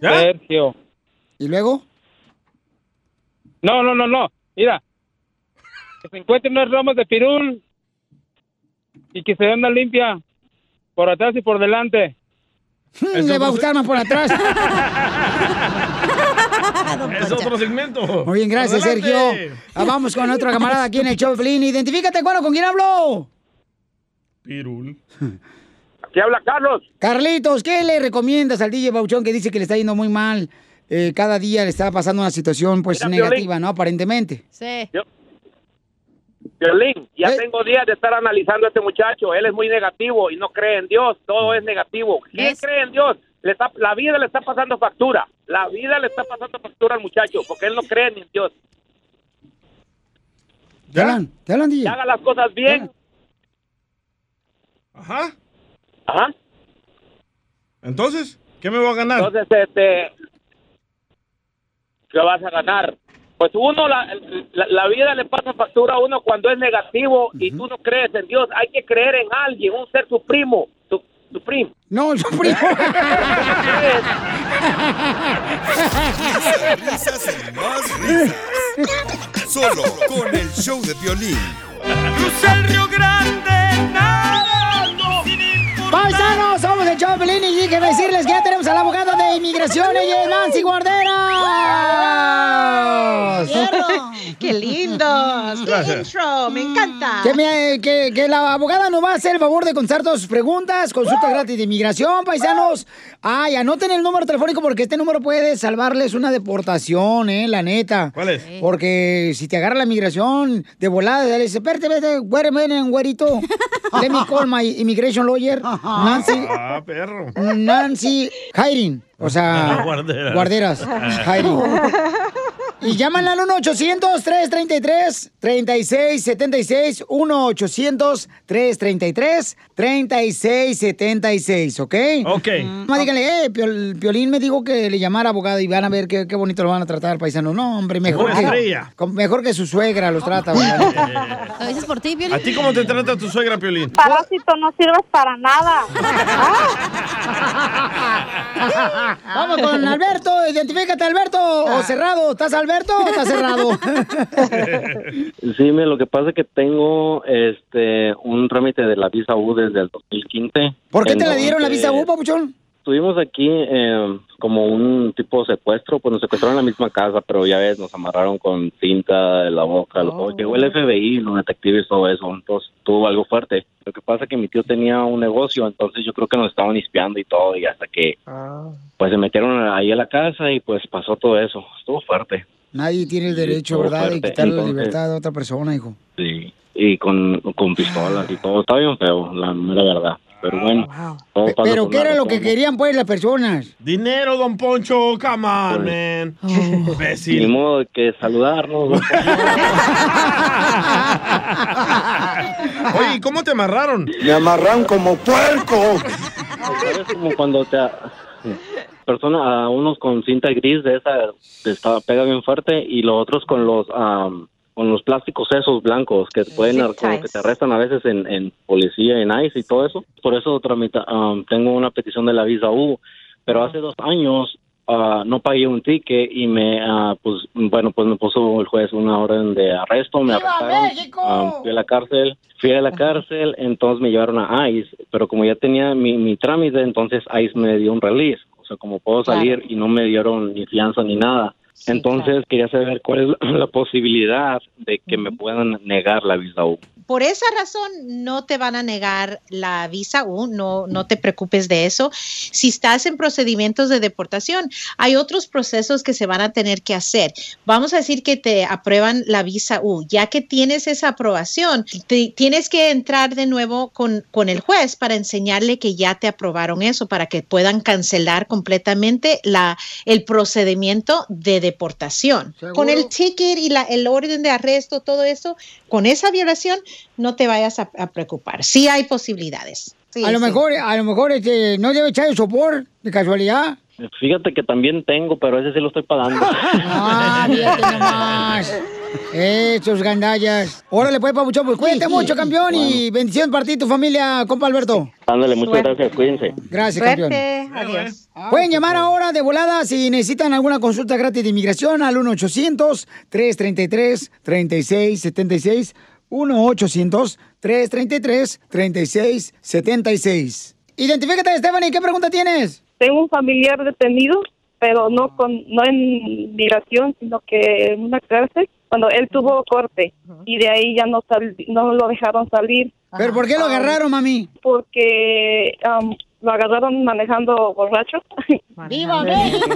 Sergio. ¿Y luego? No, no, no, no. Mira, que se encuentren unas ramas de pirul y que se den una limpia por atrás y por delante. Le va a gustar más por atrás. *laughs* Es otro segmento. Muy bien, gracias, Adelante. Sergio. Ah, vamos con otro camarada aquí en el show, de Pelín. Identifícate, bueno, ¿con quién hablo? Pirul. *laughs* ¿Qué habla Carlos? Carlitos, ¿qué le recomiendas al DJ Bauchón que dice que le está yendo muy mal? Eh, cada día le está pasando una situación pues Mira, negativa, ¿no? Aparentemente. Sí. Violín, ya Eh. tengo días de estar analizando a este muchacho. Él es muy negativo y no cree en Dios. Todo es negativo. ¿Quién cree en Dios? Le está- la vida le está pasando factura. La vida le está pasando factura al muchacho porque él no cree ni en Dios. ¿Te hablan, DJ? Que haga las cosas bien. Ajá. Ajá. Entonces, ¿qué me voy a ganar? Entonces, este, ¿qué vas a ganar? Pues uno, la, la, la vida le pasa factura a uno cuando es negativo y tú no crees en Dios. Hay que creer en alguien, un ser supremo. Su, supremo. No, el supremo. Risas y más risas. Solo con el show de violín. Crucé el Río Grande nadando Paisanos, somos el show de Pelín y déjenme decirles que ya tenemos a la abogada de inmigración, ella es Nancy Guarderas. ¡Qué lindos! *laughs* ¡Qué Gracias. intro! ¡Me encanta! Que, me- que- que la abogada nos va a hacer el favor de contestar todas sus preguntas, consulta gratis de inmigración, paisanos. Ay, anoten el número telefónico porque este número puede salvarles una deportación, eh, la neta. ¿Cuál es? Porque si te agarra la migración de volada, le dice, espérate, vete, güere, ven, güerito. *laughs* Let me call my immigration lawyer, Nancy, *laughs* Ah, perro. Nancy Hiring. O sea, Ah, guarderas. guarderas. Hiring. Y llámanla al 1-800-333-3676. 1-800-333-3676, ¿ok? Ok. Más díganle, eh, Piol- Piolín me dijo que le llamara abogado y van a ver qué, qué bonito lo van a tratar, paisano. No, hombre, mejor Una que, mejor que su suegra los trata, güey. *laughs* ¿Lo dices por ti, Piolín? ¿A ti cómo te trata tu suegra, Piolín? Parásito, no sirves para nada. *laughs* Vamos con Alberto, identifícate, Alberto. O cerrado, ¿estás Alberto o estás cerrado? *laughs* Sí, mira, lo que pasa es que tengo este un trámite de la visa U desde el 2015. ¿Por qué te la dieron la visa U, papuchón? Estuvimos aquí eh, como un tipo de secuestro, pues nos secuestraron en la misma casa, pero ya ves, nos amarraron con cinta de la boca. Oh. Llegó el FBI, los detectives, todo eso, entonces tuvo algo fuerte. Lo que pasa es que mi tío tenía un negocio, entonces yo creo que nos estaban espiando y todo, y hasta que pues se metieron ahí a la casa y pues pasó todo eso. Estuvo fuerte. Nadie tiene el derecho, ¿verdad? De quitarle la libertad a otra persona, hijo. Sí, y con, con pistolas y todo. Está bien feo, la mera verdad. Pero bueno, todo pasa Pero ¿qué era lo que querían, pues, las personas? Dinero, don Poncho, come on, man. Ni Imbécil. modo que saludarnos. ¿no? *laughs* Oye, ¿y cómo te amarraron? Me amarran como puerco. Es como cuando te a- persona a unos con cinta gris de esa te está pega bien fuerte y los otros con los am, con los plásticos esos blancos que pueden ties. que te arrestan a veces en, en policía en ICE y todo eso. Por eso tramita, am, tengo una petición de la visa U Pero hace dos años ah, no pagué un ticket y me, ah, pues, bueno, pues me puso el juez una orden de arresto, me ¡Viva arrestaron, fui a la cárcel, fui a la cárcel, entonces me llevaron a ICE, pero como ya tenía mi, mi trámite, entonces ICE me dio un release, sea, como puedo Claro. salir y no me dieron ni fianza ni nada. Entonces quería saber cuál es la, *clears throat* la posibilidad de que me puedan negar la visa U. Por esa razón no te van a negar la visa U, no, no te preocupes de eso. Si estás en procedimientos de deportación, hay otros procesos que se van a tener que hacer. Vamos a decir que te aprueban la visa U. Ya que tienes esa aprobación, te- tienes que entrar de nuevo con, con el juez para enseñarle que ya te aprobaron eso, para que puedan cancelar completamente la, el procedimiento de deportación. Con el ticket y la, el orden de arresto, todo eso, con esa violación, no te vayas a, a preocupar. Sí hay posibilidades. Sí, a lo sí. mejor, a lo mejor este, no debe echar el sopor, de casualidad. Fíjate que también tengo, pero ese sí lo estoy pagando. *laughs* Ah, fíjate nomás. Esos gandallas. Órale, pues, papuchón, pues cuídate mucho, campeón, y bendición para ti y tu familia, compa Alberto. Ándale, muchas gracias, cuídense. Gracias, campeón. Adiós. Pueden llamar ahora de volada si necesitan alguna consulta gratis de inmigración al 1-800-333-3676. 1-800-333-3676. Identifícate, Stephanie, ¿qué pregunta tienes? Tengo un familiar detenido, pero no con no en migración, sino que en una cárcel, cuando él tuvo corte y de ahí ya no sal- no lo dejaron salir. ¿Pero por qué lo agarraron, mami? Porque am, lo agarraron manejando borracho. ¡Viva México!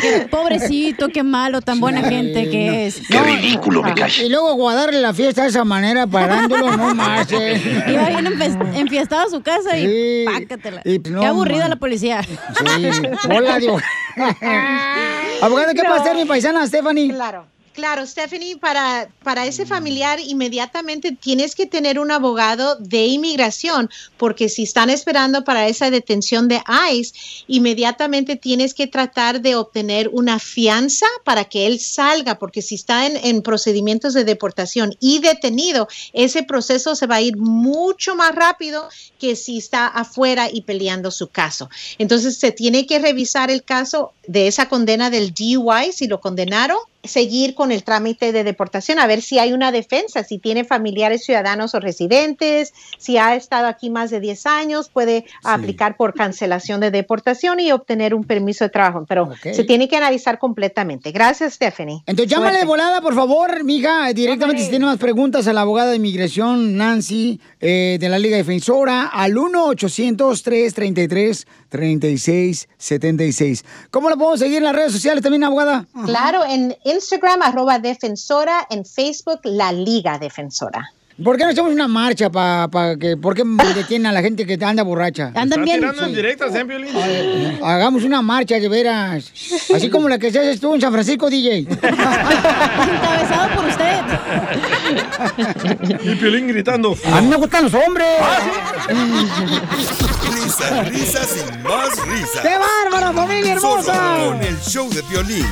Qué pobrecito, qué malo, tan buena gente que es. Qué ridículo, me Y luego guardarle la fiesta de esa manera, parándolo, no más. eh. Iba bien enfiestado a su casa y Sí. pácatela. Y, pues, no, qué aburrida la policía. Sí, hola, Dios. *laughs* Abogada, ¿qué No. hacer mi paisana, Stephanie? Claro. Claro, Stephanie, para, para ese familiar inmediatamente tienes que tener un abogado de inmigración, porque si están esperando para esa detención de ICE, inmediatamente tienes que tratar de obtener una fianza para que él salga, porque si está en, en procedimientos de deportación y detenido, ese proceso se va a ir mucho más rápido que si está afuera y peleando su caso. Entonces se tiene que revisar el caso de esa condena del DUI, si lo condenaron, seguir con el trámite de deportación, a ver si hay una defensa, si tiene familiares ciudadanos o residentes, si ha estado aquí más de 10 años, puede aplicar por cancelación de deportación y obtener un permiso de trabajo, pero se tiene que analizar completamente. Gracias, Stephanie. Entonces, llámale de Suerte. volada, por favor, mija, directamente si tiene más preguntas a la abogada de inmigración Nancy eh, de la Liga Defensora al 1-800-333-3676. ¿Cómo la podemos seguir en las redes sociales también, abogada? Claro, en Instagram, arroba defensora, en Facebook, la Liga Defensora. ¿Por qué no hacemos una marcha para que, por qué *laughs* detienen a la gente que anda borracha? Está tirando en ¿eh, Piolín? Hagamos una marcha de veras. Así como la que se haces tú en San Francisco, DJ. *laughs* Encabezado por usted. Y Piolín gritando. A mí me gustan los hombres. Risas, risas y más risas. ¡Qué bárbaro, familia hermosa! Solo con el show de violín.